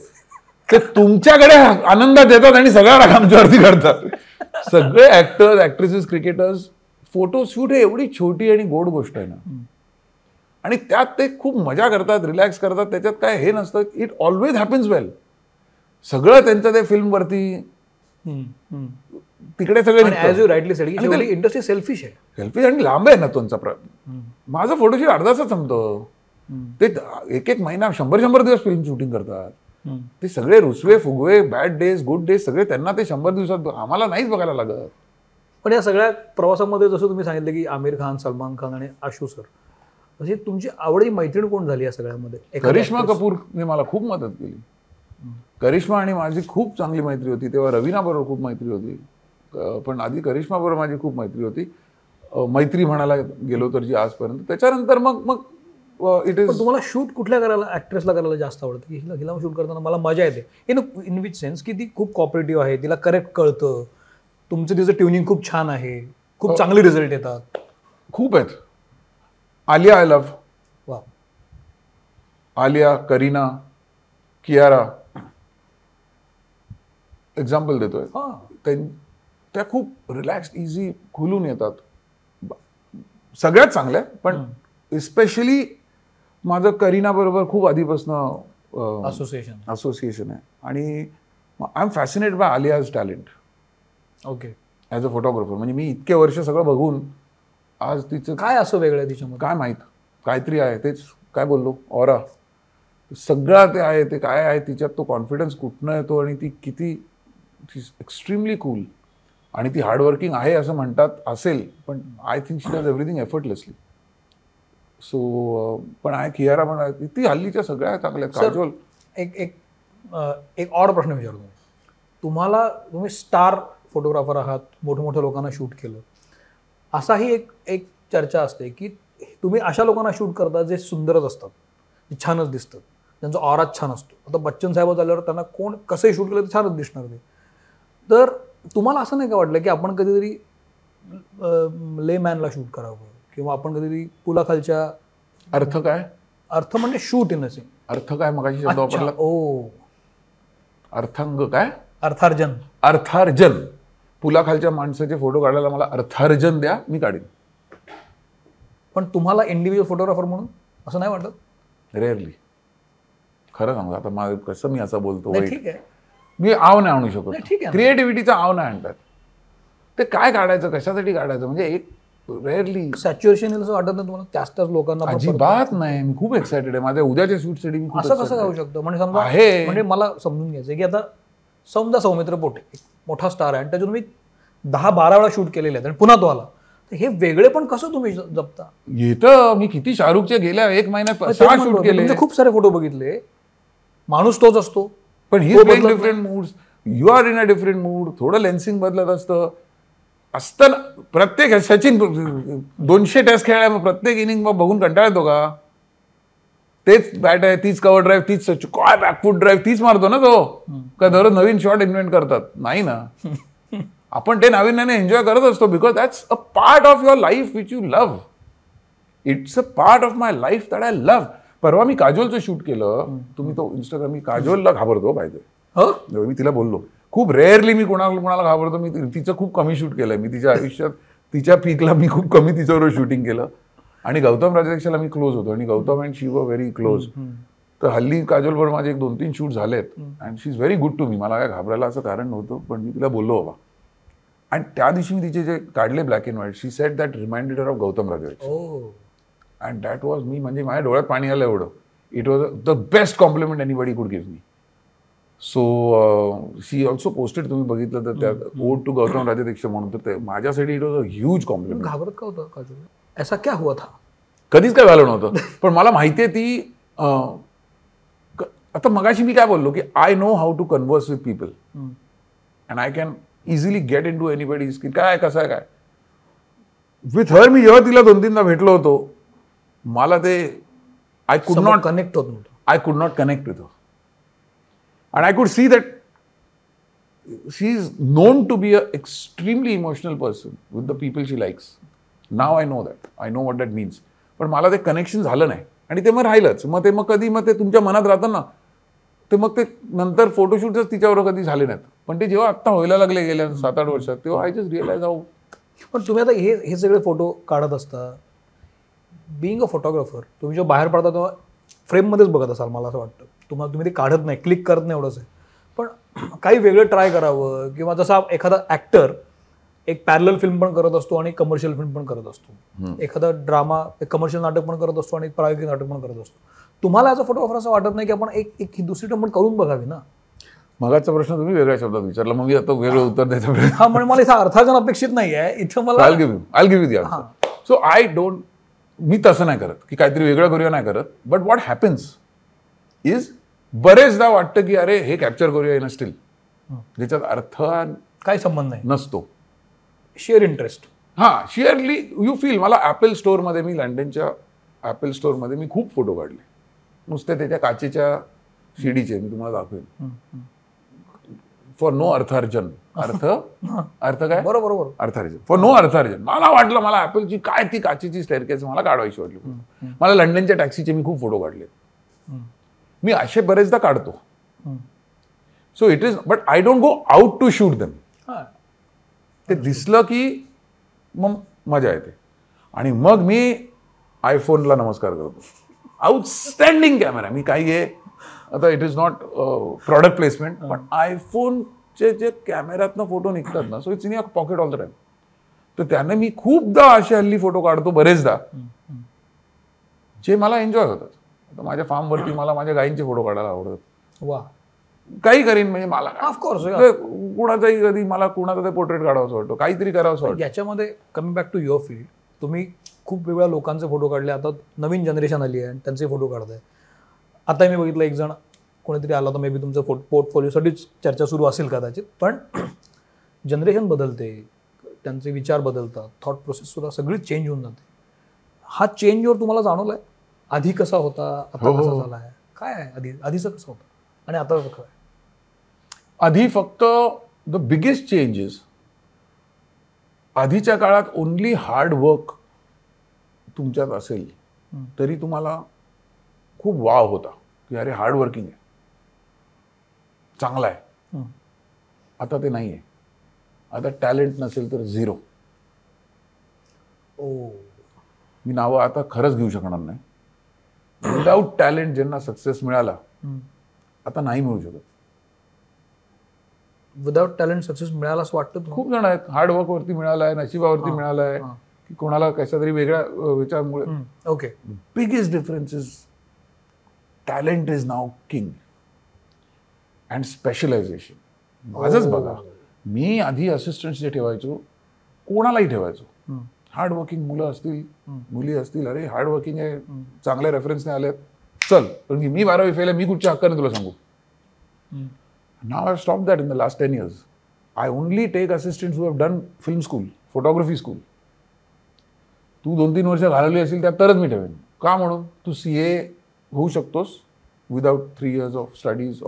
ते तुमच्याकडे आनंदात येतात आणि सगळा राग आमच्यावरती करतात. सगळे actors actresses cricketers photo shoot हे एवढी छोटी आणि गोड गोष्ट आहे ना. आणि त्यात ते खूप मजा करतात रिलॅक्स करतात. त्याच्यात काय हे नसतं इट ऑलवेज हॅपन्स वेल सगळं त्यांचं ते फिल्मवरती तिकडे सगळे इंडस्ट्री सेल्फिश आहे. सेल्फी आणि लांब आहे ना तुमचा माझा फोटोशूट अर्धा तास संपतो ते एक एक महिना शंभर शंभर दिवस फिल्म शूटिंग करतात. ते सगळे रुसवे फुगवे बॅड डेज गुड डेज सगळे त्यांना ते शंभर दिवसात आम्हाला नाहीच बघायला लागत. पण या सगळ्या प्रवासामध्ये जसं तुम्ही सांगितलं की आमिर खान सलमान खान आणि आशू सर अशी तुमची आवडी मैत्रीण कोण झाली या सगळ्यामध्ये? करिश्मा? कपूरने मला खूप मदत केली. करिश्मा आणि माझी खूप चांगली मैत्री होती. तेव्हा रवीना बरोबर खूप मैत्री होती. पण आधी करिश्मा बरोबर माझी खूप मैत्री होती. मैत्री म्हणायला गेलो तर जी आजपर्यंत. त्याच्यानंतर मग मग इट इज तुम्हाला शूट कुठल्या करायला ऍक्ट्रेसला करायला जास्त आवडतं? की हिला हिला शूट करताना मला मजा येते. इन इन विच सेन्स की ती खूप कॉपरेटिव्ह आहे तिला करेक्ट कळतं. तुमचं तिचं ट्युनिंग खूप छान आहे. खूप चांगले रिझल्ट येतात. खूप आहेत. आलिया आय लव्ह वा आलिया करीना कियारा. एक्झाम्पल देतोय. हा. त्यां- खूप रिलॅक्स इझी खुलून येतात. सगळ्यात चांगल्या पण स्पेशली माझं करीना बरोबर खूप आधीपासून असोसिएशन असोसिएशन आहे. आणि I am fascinate by Alia's talent okay as a photographer म्हणजे मी इतके वर्ष सगळं बघून आज तिचं काय असं वेगळं आहे तिच्यामध्ये? काय माहीत. काहीतरी आहे तेच काय बोललो ऑरा सगळं ते आहे ते काय आहे तिच्यात तो कॉन्फिडन्स कुठनं येतो आणि ती किती एक्स्ट्रीमली कूल आणि ती हार्डवर्किंग आहे असं म्हणतात असेल पण I think she does everything effortlessly so पण आहे कियारा पण आहे ती हल्लीच्या सगळ्या चांगल्या काजोल एक एक एक ऑड प्रश्न विचारतो. तुम्हाला. तुम्ही स्टार फोटोग्राफर आहात मोठ्या मोठ्या लोकांना शूट केलं. असाही एक एक चर्चा असते की तुम्ही अशा लोकांना शूट करता जे सुंदरच असतात जे छानच दिसतात. त्यांचा ऑराच छान असतो. आता बच्चन साहेब झाल्यावर त्यांना कोण कसंही शूट केलं तर छानच दिसणार ते. तर तुम्हाला असं नाही का वाटलं की आपण कधीतरी ले मॅनला शूट करावं? किंवा आपण कधीतरी पुलाखालच्या अर्थ काय? अर्थ म्हणजे शूट इन असे अर्थ काय? शब्द वापरला. ओ. अर्थांग काय? अर्थार्जन. अर्थार्जन. पुलाखालच्या माणसाचे फोटो काढायला मला अर्थार्जन द्या मी काढेन. पण तुम्हाला इंडिव्हिज्युअल फोटोग्राफर म्हणून असं नाही वाटत? रेअरली खरं सांगू आता माझं कसं मी असं बोलतो. ठीक आहे. मी आव नाही आणू नाही, ठीक शकत आहे. क्रिएटिव्हिटीचा आव नाही आणतात. ते काय काढायचं कशासाठी काढायचं? म्हणजे एक रेअरली सॅच्युएशन असं वाटत नाही तुम्हाला? त्याच त्याच लोकांना अजिबात नाही. मी खूप एक्सायटेड आहे. माझ्या उद्याच्या शूटसाठी मी असं कसं जाऊ. शकतं? म्हणजे समजा आहे. म्हणजे मला समजून घ्यायचं की आता समजा सौमित्र पोटे एक मोठा स्टार आहे. आणि त्याच्यातून मी दहा बारा वेळा शूट केलेले आहेत. आणि पुन्हा तो आला. हे वेगळे पण कसं तुम्ही जपता? येतं मी किती शाहरुखचे गेल्या एक महिन्यात सहा शूट केले. तुमचे खूप सारे फोटो बघितले. माणूस तोच असतो. पण ही different mood you are in a different mood थोडं लेन्सिंग बदलत असतं. असतं प्रत्येक सचिन दोनशे टेस्ट खेळल्या मग प्रत्येक इनिंग मग बघून कंटाळा येतो का? तेच बॅट आहे तीच कव्हर ड्राईव्ह तीच काय बॅकफूट ड्राईव्ह तीच मारतो ना तो. का दररोज नवीन शॉट इन्व्हेंट करतात? नाही ना. आपण ते नवीन एन्जॉय करत असतो because that's a part of your life which you love it's a part of my life that I love परवा मी काजोलचं शूट केलं. तुम्ही तो इंस्टाग्राम मी काजोलला घाबरतो पाहिजे हो? मी तिला बोललो. खूप रेअरली मी कोणाला कोणाला घाबरतो. मी तिचं खूप कमी शूट केलंय. मी तिच्या आयुष्यात तिच्या पीकला मी खूप कमी तिच्याबरोबर शूटिंग केलं. आणि गौतम राजपेक्षाला मी क्लोज होतो. आणि गौतम अँड शी वर व्हेरी क्लोज तर हल्ली काजोल बरोबर माझे एक दोन तीन शूट झालेत. And she is very good to me मला काय घाबरायला असं कारण नव्हतं. पण मी तिला बोललो बाबा आणि त्या दिवशी मी तिचे जे काढले black and white she set that reminded of Gautam O and that was मी म्हणजे माझ्या डोळ्यात पाणी आलं एवढं. It was the best compliment anybody could give me so she also posted तुम्ही बघितलं तर त्यात ओड टू गौतम राजदीक्ष म्हणून तर ते माझ्यासाठी it was a huge compliment घाबरत का होतं ऐसा क्या हुआ था? कधीच काय झालं नव्हतं. पण मला माहिती आहे ती आता मगाशी मी काय बोललो की I know how to converse with people and I can easily get into anybody skin काय कसं आहे काय? विथ हर मी जेव्हा तिला दोन तीनदा भेटलो होतो मला ते आय कुड नॉट कनेक्ट होत I could not connect with and I could see that she is known to be a extremely emotional person with the people she likes now I know that I know what that means पण मला ते connection झालं नाही. आणि ते मग राहिलंच. मग ते मग कधी मग ते तुमच्या मनात राहतं ना ते मग ते नंतर फोटोशूटच तिच्याबरोबर कधी झाले नाहीत. पण ते जेव्हा आत्ता व्हायला लागले गेल्या सात आठ वर्षात तेव्हा आय जस्ट रिअलाइज हाऊ पण तुम्ही आता हे हे सगळे फोटो काढत असता बिईंग अ फोटोग्राफर तुम्ही जेव्हा बाहेर पडता तेव्हा फ्रेममध्येच बघत असाल मला असं वाटतं. तुम्हाला तुम्ही ते काढत नाही क्लिक करत नाही एवढंच आहे. पण काही वेगळं ट्राय करावं किंवा जसा एखादा ॲक्टर एक पॅरल फिल्म पण करत असतो आणि कमर्शियल फिल्म पण करत असतो. एखादा ड्रामा एक कमर्शियल नाटक पण करत असतो आणि एक प्रायोगिक नाटक पण करत असतो. तुम्हाला ॲज अ फोटोग्राफर असं वाटत नाही की आपण एक एक दुसरी टर्म पण करून बघावी ना? मगाचा प्रश्न तुम्ही वेगळ्या शब्दात विचारला. मग मी आता वेगळं उत्तर द्यायचं हा म्हणजे मला इथं अर्थार्जन अपेक्षित नाही आहे इथं मला I give I give you so I don't मी तसं नाही करत की काहीतरी वेगळं करूया नाही करत. बट व्हॉट हॅपन्स इज बरेचदा वाटतं की अरे हे कॅप्चर करूया इन स्टील ज्याच्यात अर्थ काही संबंध नाही. नसतो. शेअर इंटरेस्ट हां शिअरली यू फील मला ॲपल स्टोअरमध्ये मी लंडनच्या ॲपल स्टोअरमध्ये मी खूप फोटो काढले. नुसते त्याच्या काचेच्या शिडीचे मी तुम्हाला दाखवेन. फॉर नो अर्थार्जन. अर्थ? अर्थ काय? बरोबर बरोबर. अर्थार्जन. फॉर नो अर्थार्जन. मला वाटलं मला ॲपलची काय ती काचेची स्टेअरकेस मला काढवायची वाटली. मला लंडनच्या टॅक्सीचे मी खूप फोटो काढले मी असे बरेचदा काढतो. So it is but I don't go out to shoot them ते दिसलं की मग मजा येते. आणि मग मी आयफोनला नमस्कार करतो. आउटस्टँडिंग कॅमेरा मी काही आहे आता it is not product placement पण आयफोनचे जे कॅमेऱ्यातनं फोटो निघतात ना so it's in pocket all the time तर त्याने मी खूपदा असे हल्ली फोटो काढतो बरेचदा. जे मला एन्जॉय होतात. आता माझ्या फार्मवरती मला माझ्या गायींचे फोटो काढायला आवडतात. वा. काही करीन म्हणजे मला ऑफकोर्स कुणाचाही कधी मला कुणाचा पोर्ट्रेट काढावं वाटतो काहीतरी करावं वाटतं. याच्यामध्ये coming back to your field तुम्ही खूप वेगळ्या लोकांचे फोटो काढले. आता नवीन जनरेशन आली आहे आणि त्यांचे फोटो काढताय. आता मी बघितलं एक जण कोणीतरी आला तर मे बी तुमचं फोट पोर्टफोलिओसाठीच चर्चा सुरू असेल कदाचित पण जनरेशन बदलते त्यांचे विचार बदलतात थॉट प्रोसेस सुद्धा सगळी चेंज होऊन जाते. हा चेंजवर तुम्हाला जाणवलाय? आधी कसा होता? आता हो, हो, कसा हो. झाला आहे काय आहे? आधी आधीचं कसं होतं? आणि आता कसं आहे? आधी फक्त द बिगेस्ट चेंजेस आधीच्या काळात ओनली हार्ड वर्क तुमच्यात असेल तरी तुम्हाला खूप वाव होता. की अरे हार्ड वर्किंग आहे. चांगला आहे. आता ते नाही आहे आता टॅलेंट नसेल तर झिरो ओ. मी नावं आता खरंच घेऊ शकणार नाही. विदाऊट टॅलेंट ज्यांना सक्सेस मिळाला. आता नाही मिळू शकत. विदाउट टॅलेंट सक्सेस मिळाला असं वाटतं? खूप जण आहेत. हार्डवर्क वरती मिळाला आहे नशिबावरती मिळाला आहे. की कोणाला कशा तरी वेगळ्या विचारामुळे. Okay biggest difference is talent is now king and specialization. माझंच बघा मी आधी असिस्टंट जे ठेवायचो कोणालाही ठेवायचो. हं. हार्डवर्किंग मुलं असतील मुली असतील अरे हार्डवर्किंग आहे चांगल्या रेफरन्सने आले चल पण की मी बारावी फेल आहे मी कुठच्या हक्काने तुला सांगू? हं. Now I stop that in the last ten years I only take assistant who have done film school photography school तू दोन तीन वर्ष घालवली असेल त्यात तरच मी ठेवेन. का म्हणून? तू सी ए होऊ शकतोस without three years of studies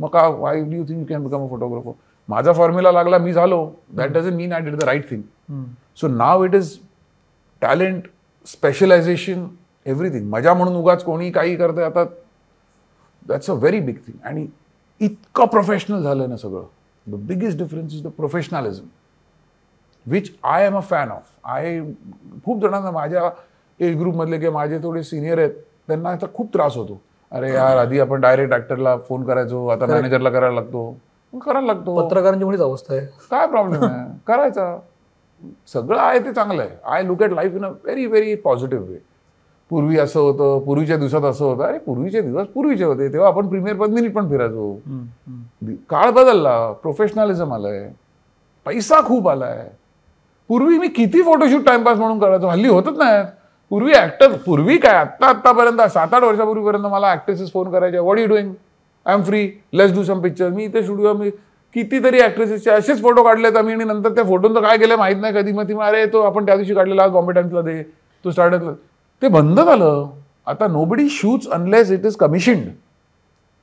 मग का why do you think you can become a photographer माझा फॉर्म्युला लागला मी झालो. That doesn't mean I did the right thing so now it is talent specialization everything मज़ा म्हणून उगाच कोणी काही करतंय आता that's a very big thing आणि इतकं प्रोफेशनल झालं ना सगळं. The biggest difference is the professionalism which I am a fan of I खूप जणांना माझ्या एज ग्रुपमधले किंवा माझे थोडे सिनियर आहेत त्यांना आता खूप त्रास होतो. अरे यार आधी आपण डायरेक्ट ॲक्टरला फोन करायचो आता मॅनेजरला करायला लागतो. करायला लागतो. पत्रकारांची मुळीच अवस्था आहे. काय प्रॉब्लेम आहे? करायचा. सगळं आहे ते चांगलं आहे I look at life in a very very positive way पूर्वी असं होतं पूर्वीच्या दिवसात असं होतं. अरे पूर्वीचे दिवस पूर्वीचे होते. तेव्हा आपण प्रीमियर पण मिनिट पण फिरायचो. काळ बदलला. प्रोफेशनलिझम आलंय. पैसा खूप आलाय. पूर्वी मी किती फोटोशूट टाइमपास म्हणून करायचो. हल्ली होतच नाहीत. पूर्वी ऍक्टर पूर्वी काय? आत्ता आत्तापर्यंत सात आठ वर्षापूर्वीपर्यंत मला ऍक्ट्रेसेस फोन करायचे. What you doing I am free let's do some picture मी इथे स्टुडिओ मी कितीतरी ऍक्ट्रेसेसचे असेच फोटो काढलेत आम्ही आणि नंतर त्या फोटोंचं काय केलं माहीत नाही कधी. मग ती अरे तो आपण त्या दिवशी काढलेला आज बॉम्बे टाइम्सला दे. तो स्टार्टअपला ते बंद झालं. आता nobody shoots unless it is commissioned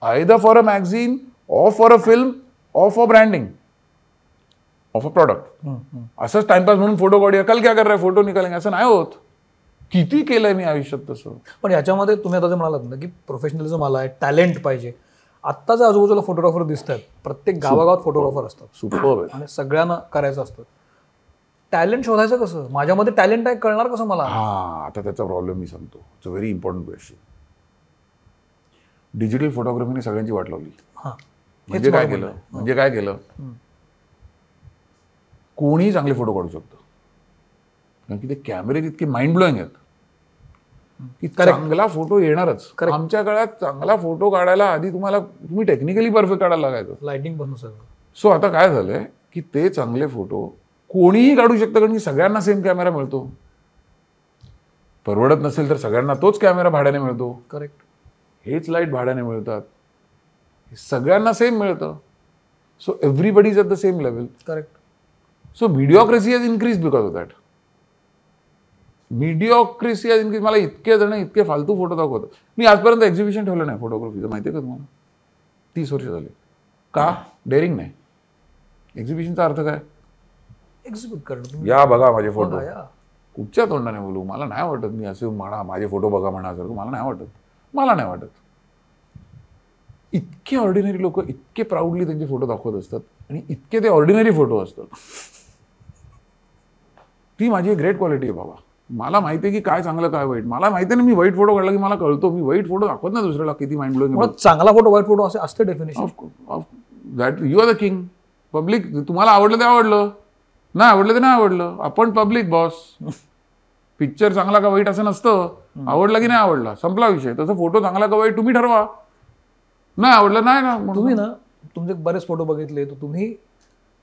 either for a magazine or for a film or for branding. Of a product. असंच टाइमपास म्हणून फोटो काढूया. कल क्या कर रहा है? फोटो निकालेंगे. असं नाही होत. किती केलंय मी आयुष्यात तसं? पण याच्यामध्ये तुम्ही आता जे म्हणालात ना की प्रोफेशनलिझम आलाय टॅलेंट पाहिजे. आत्ता जे आजूबाजूला फोटोग्राफर दिसत आहेत प्रत्येक गावागावात फोटोग्राफर असतात. सुपर आहे. आणि सगळ्यांना करायचं असतं. टॅलेंट शोधायचं कसं? माझ्यामध्ये टॅलेंट आहे कळणार कसं मला? हा आता त्याचा प्रॉब्लेम मी सांगतो. It's a very important question digital फोटोग्राफीने सगळ्यांची वाट लावली. हां. म्हणजे काय केलं? म्हणजे काय केलं? कोणीही चांगले फोटो काढू शकतो. कारण की ते कॅमेरे इतके माइंड ब्लोईंग आहेत. की चांगला फोटो येणारच. आमच्या काळात चांगला फोटो काढायला आधी तुम्हाला तुम्ही टेक्निकली परफेक्ट काढायला लागायचं. लाइटिंग सगळं. सो आता काय झालंय की ते चांगले फोटो कोणीही काढू शकतं कारण की सगळ्यांना सेम कॅमेरा मिळतो. परवडत नसेल तर सगळ्यांना तोच कॅमेरा भाड्याने मिळतो. करेक्ट हेच लाइट भाड्याने मिळतात. सगळ्यांना सेम मिळतं. So everybody is at the same level correct so mediocrity has increase because of that mediocrity increase मला इतके जण इतके फालतू फोटो दाखवतात. मी आजपर्यंत एक्झिबिशन ठेवलं नाही फोटोग्राफीचं माहिती आहे का तुम्हाला? तीस वर्ष झाले. का? डेअरिंग नाही. एक्झिबिशनचा अर्थ काय? एक्झिक्यूट करणं. या बघा माझे फोटो या. कुठच्या तोंडाने बोलू? मला नाही वाटत मी असे म्हणा माझे फोटो बघा म्हणासारखं मला नाही वाटत. मला नाही वाटत. इतके ऑर्डिनरी लोक इतके प्राऊडली त्यांचे फोटो दाखवत असतात आणि इतके ते ऑर्डिनरी फोटो असतात. ती माझी ग्रेट क्वालिटी आहे बाबा. मला माहिती आहे की काय चांगलं काय वाईट. मला माहिती आहे ना मी वाईट फोटो काढला की मला कळतो. मी वाईट फोटो दाखवत ना दुसऱ्याला किती माइंड ब्लोईंग चांगला फोटो वाईट फोटो असे असते definition that you are the king public तुम्हाला आवडलं ते आवडलं. नाही आवडलं ते नाही आवडलं. आपण पब्लिक बॉस पिक्चर चांगला का वाईट असं नसतं. आवडला की नाही आवडला. संपला विषय. तसं फोटो चांगला का वाईट तुम्ही ठरवा. नाही आवडलं नाही ना. तुम्ही ना तुमचे बरेच फोटो बघितले तर तुम्ही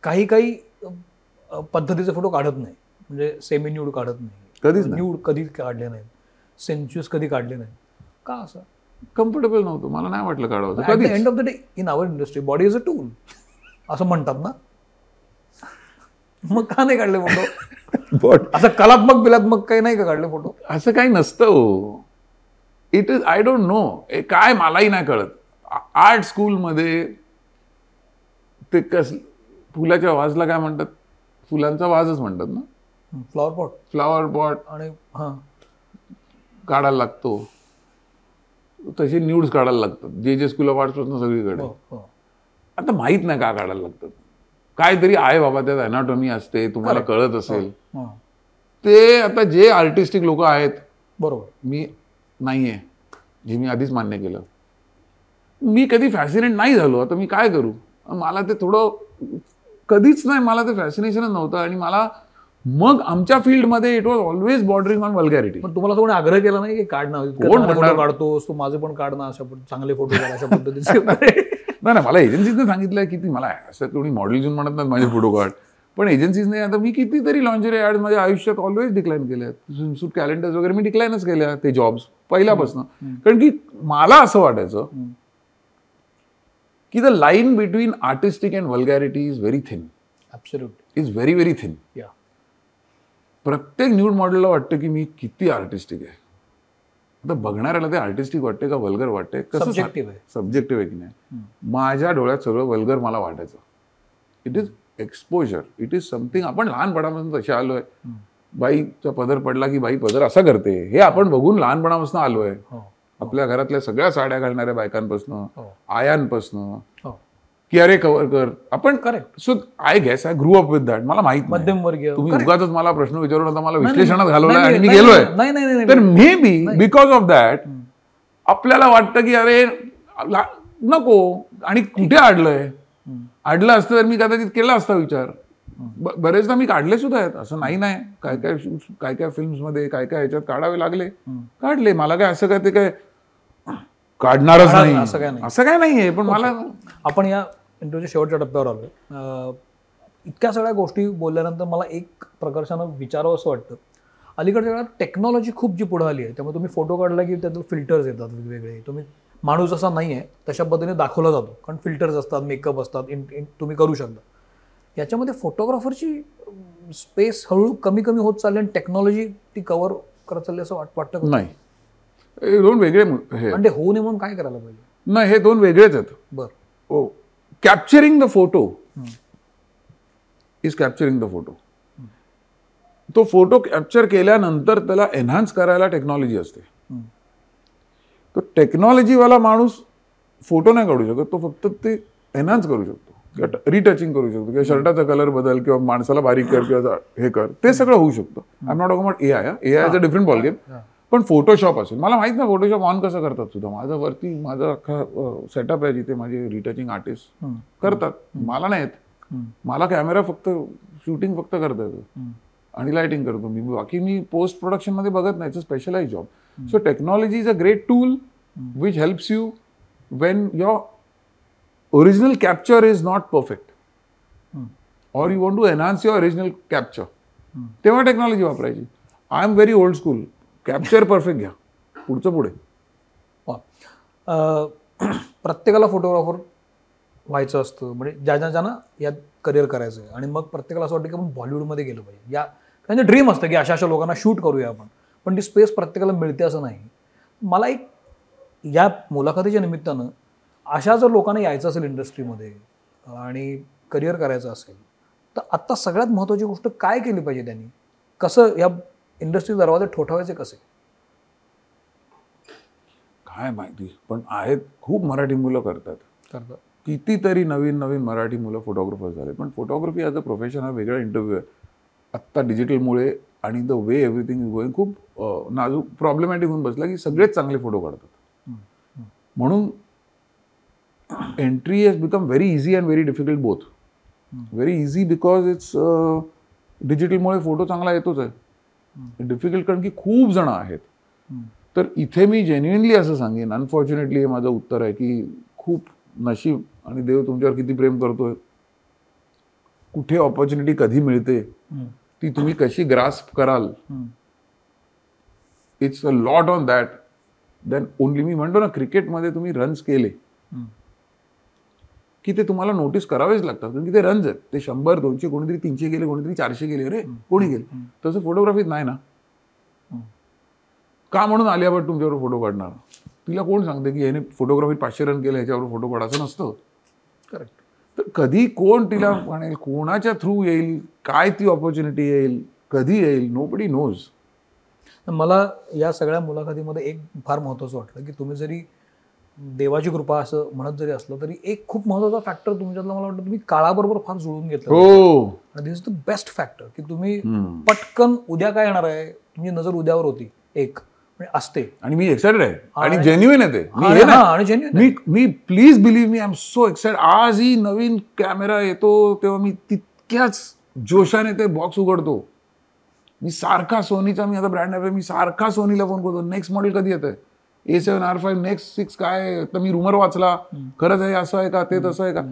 काही काही पद्धतीचे फोटो काढत नाही. म्हणजे सेमी न्यूड काढत नाही. कधीच नाही. न्यूड कधी काढले नाहीत सेन्च्युअस कधी काढले नाहीत का असं? कम्फर्टेबल नव्हतं. मला नाही वाटलं काढावं. द कधीच. End of the day in our industry body is a tool असं म्हणतात ना? मग का नाही काढले फोटो असं कलात्मक बिलात्मक काही नाही का काढले फोटो असं काही नसतं it is I don't know काय मलाही नाही कळत. आर्ट स्कूलमध्ये ते कस फुलाच्या वाजला काय म्हणतात? फुलांचा वाजच म्हणतात ना? फ्लॉवर पॉट फ्लावर पॉट आणि हां. काढायला लागतो. तसे न्यूड्स काढायला लागतात. जे जे स्कूल ऑफ आर्ट्सपासून सगळीकडे. हो हो. आता माहीत नाही का काढायला लागतात. काहीतरी आहे बाबा त्यात अनाटॉमी असते तुम्हाला कळत असेल. हां ते आता जे आर्टिस्टिक लोक आहेत बरोबर. मी नाही आहे जे मी आधीच मान्य केलं. मी कधी फॅसिनेट नाही झालो. आता मी काय करू? मला ते थोडं कधीच नाही मला ते फॅसिनेशनच नव्हतं आणि मला मग आमच्या फील्डमध्ये it was always bordering on vulgarity पण तुम्हाला कोणी आग्रह केला नाही की काढ ना कोण म्हणणार? काढतोस तू माझे पण काढ ना अशा चांगले फोटो अशा पद्धतीचे. नाही नाही मला एजन्सीजने सांगितलं की ती मला असं कोणी मॉडेल घेऊन म्हणत नाही माझे फोटो काढ. पण एजन्सीजने आता मी कितीतरी लॉन्जरी ॲड माझ्या आयुष्यात ऑलवेज डिक्लाईन केल्या सूट कॅलेंडर्स वगैरे मी डिक्लाईनच केल्या ते जॉब्स पहिल्यापासून. कारण की मला असं वाटायचं की the line between artistic and vulgarity is very thin is very very thin या प्रत्येक न्यूड मॉडेलला वाटतं की मी किती आर्टिस्टिक आहे. आता बघणाऱ्याला ते आर्टिस्टिक वाटते का वल्गर वाटते? कसं आहे. सब्जेक्टिव्ह आहे की नाही? माझ्या डोळ्यात सगळं वल्गर मला वाटायचं. It is exposure it is something आपण लहानपणापासून तसे आलोय. बाईचा पदर पडला की बाई पदर असा करते. हे आपण बघून लहानपणापासून आलोय. हो. आपल्या घरातल्या सगळ्या साड्या घालणाऱ्या बायकांपासून हो. आयांपासनं हो. की अरे कव्हर कर. आपण Correct. So I guess I grew up with that मला माहीत नाही. मध्यमवर्गीय तुम्ही. उगाच मला प्रश्न विचारून आता मला विश्लेषणात नाही, आणि मी गेलोय. नाही, नाही, नाही, तर. Maybe because of that आपल्याला वाटतं की अरे नको. आणि कुठे आडलंय? आडलं असतं तर मी कदाचित केला असता विचार. बरेचदा मी काढले सुद्धा आहेत. असं नाही नाही. काय काय काय काय फिल्म्समध्ये काय काय ह्याच्यात काढावे लागले? काढले. मला काय असं काय ते काय काढणारच काढा- नाही. असं काय नाही. असं काय नाहीये पण मला आपण या इंटरव्ह्यूच्या शेवटच्या टप्प्यावर आलोय. अं, इतक्या सगळ्या गोष्टी बोलल्यानंतर मला एक प्रकर्षानं विचारावं असं वाटतं. अलीकडच्या काळात टेक्नॉलॉजी खूप जी पुढे आली आहे त्यामुळे तुम्ही फोटो काढला की त्यात फिल्टर्स येतात वेगवेगळे. तुम्ही माणूस असा नाही आहे तशा पद्धतीने दाखवला जातो. कारण फिल्टर्स असतात मेकअप असतात इन इन तुम्ही करू शकता. याच्यामध्ये फोटोग्राफरची स्पेस हळूहळू कमी कमी होत चालली आणि टेक्नॉलॉजी ती कव्हर करत चालली असं वाट वाटतं नाही. हे दोन वेगळे मु- हे. होऊ नये म्हणून काय करायला पाहिजे? नाही हे दोन वेगळेच आहेत. बरं. Oh, capturing the photo is capturing the photo तो फोटो कॅप्चर केल्यानंतर त्याला एन्हान्स करायला टेक्नॉलॉजी असते. तो टेक्नॉलॉजीवाला माणूस फोटो नाही काढू शकत तो फक्त ते एन्हान्स करू शकतो. किंवा रिटचिंग करू शकतो किंवा शर्टाचा कलर बदल किंवा माणसाला बारीक कर किंवा हे कर ते सगळं होऊ शकतं. I am not about A I A I a different ball game पण फोटोशॉप असेल. मला माहीत नाही फोटोशॉप ऑन कसं करतात सुद्धा. माझं वरती माझा अख्खा सेटअप आहे जिथे माझे रिटचिंग आर्टिस्ट करतात. मला नाही येत. मला कॅमेरा फक्त शूटिंग फक्त करता येतं. आणि लाइटिंग करतो मी. बाकी मी पोस्ट प्रोडक्शनमध्ये बघत नाही. Specialise job so technology is a great tool which helps you when your original capture is not perfect और you want to enhance your original capture तेव्हा टेक्नॉलॉजी वापरायची. I am very old school capture perfect घ्या. पुढचं पुढे. वा. प्रत्येकाला photographer व्हायचं असतं. म्हणजे ज्या ज्या ज्यांना यात करिअर करायचं आहे आणि मग प्रत्येकाला असं वाटतं की आपण बॉलिवूडमध्ये गेलं पाहिजे. या त्यांचं ड्रीम असतं की अशा अशा लोकांना शूट करूया आपण. पण ती स्पेस प्रत्येकाला मिळते असं नाही. मला एक या मुलाखतीच्या निमित्तानं अशा जर लोकांना यायचं असेल इंडस्ट्रीमध्ये आणि करिअर करायचं असेल तर आत्ता सगळ्यात महत्त्वाची गोष्ट काय केली पाहिजे त्यांनी? कसं या इंडस्ट्री दरवाजे ठोठावायचे कसे? काय माहिती पण आहेत खूप मराठी मुलं करतात. करतात. कितीतरी नवीन नवीन मराठी मुलं फोटोग्राफर झाले पण फोटोग्राफी ॲज अ प्रोफेशन हा वेगळा इंटरव्ह्यू आहे. आत्ता डिजिटलमुळे आणि the way everything is going खूप नाजूक प्रॉब्लेमॅटिक होऊन बसला की सगळेच चांगले फोटो काढतात. म्हणून entry has become very easy and very difficult both very easy because it's डिजिटलमुळे photo चांगला येतोच आहे. डिफिकल्ट कारण की खूप जण आहेत. तर इथे मी जेन्युइनली असं सांगेन अनफॉर्च्युनेटली हे माझं उत्तर आहे की खूप नशीब आणि देव तुमच्यावर किती प्रेम करतोय. कुठे ऑपॉर्च्युनिटी कधी मिळते ती तुम्ही कशी ग्रास्प कराल? It's a lot on that then only मी म्हणतो ना क्रिकेटमध्ये तुम्ही रन्स केले. की ते तुम्हाला नोटीस करावेच लागतात. कारण की ते रन्स आहेत. ते शंभर दोनशे कोणीतरी तीनशे गेले कोणीतरी चारशे गेले. अरे कोणी गेले? तसं फोटोग्राफीत नाही ना. का म्हणून आलिया भट तुमच्यावर फोटो काढणार? तिला कोण सांगते की याने फोटोग्राफीत पाचशे रन केले ह्याच्यावर फोटो काढायचं नसतं. करेक्ट तर कधी कोण तिला म्हणेल कोणाच्या थ्रू येईल? काय ती ऑपॉर्च्युनिटी येईल? कधी येईल? नो बडी नोज मला या सगळ्या मुलाखतीमध्ये एक फार महत्त्वाचं वाटलं की तुम्ही जरी देवाची कृपा असं म्हणत जरी असलं तरी एक खूप महत्त्वाचा फॅक्टर तुमच्यातला मला वाटतं तुम्ही काळाबरोबर फार जुळून घेतलं. हो. आणि this is the best factor की तुम्ही. पटकन उद्या काय येणार आहे? तुमची नजर उद्यावर होती. एक. म्हणजे असते. आणि मी एक्साइटेड आहे. आणि जेन्युइन आहे ते. मी मी please believe me I am so excited आजही नवीन कॅमेरा येतो तेव्हा मी तितक्याच जोशाने ते बॉक्स उघडतो. मी सारखा सोनीचा मी आता ब्रँड आहे मी सारखा सोनीला फोन करतो. नेक्स्ट मॉडेल कधी येतंय? A seven R five next six काय? तर मी रुमर वाचला. खरंच आहे असं आहे का ते तसं आहे का?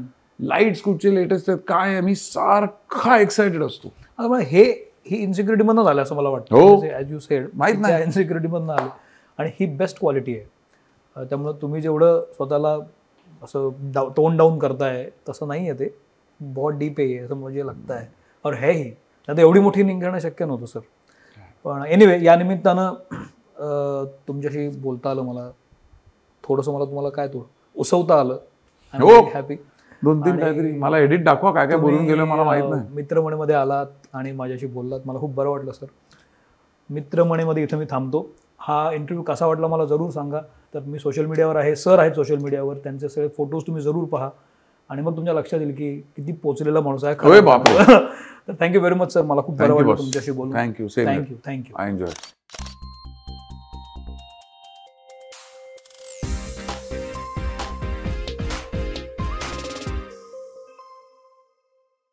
लाईट्स कुठचे लेटेस्ट आहेत काय आहे? मी सारखा एक्साइटेड असतो. हे ही इन्सिक्युरिटी मधनं झालं असं मला. वाटतं. ॲज यू सेड माहीत नाही. इन्सिक्युरिटी मधनं आले. आणि ही बेस्ट क्वालिटी आहे. त्यामुळं तुम्ही जेवढं स्वतःला असं डाव टोन डाऊन करताय तसं नाही आहे ते. बहुत डीप आहे असं म्हणजे लागतं आहे और है ही. आता एवढी मोठी निघणं शक्य नव्हतं सर पण एनिवे या निमित्तानं तुमच्याशी बोलता आलं मला. थोडंसं मला तुम्हाला काय तो उसवता आलं. हो. हॅपी दोन तीन काहीतरी. मला एडिट दाखवा काय काय बोलून गेलं मला माहीत नाही. मित्रमणीमध्ये आलात आणि माझ्याशी बोललात. मला खूप बरं वाटलं सर मित्रमणीमध्ये इथं मी थांबतो. हा इंटरव्ह्यू कसा वाटला मला जरूर सांगा. तर मी सोशल मीडियावर आहे सर आहेत सोशल मीडियावर त्यांचे सगळे फोटोज तुम्ही जरूर पहा. आणि मग तुमच्या लक्षात येईल की किती पोचलेला माणूस आहे. तर थँक्यू व्हेरी मच सर मला खूप बरं वाटलं. तुमच्याशी बोलून. Here. Thank you thank you I enjoy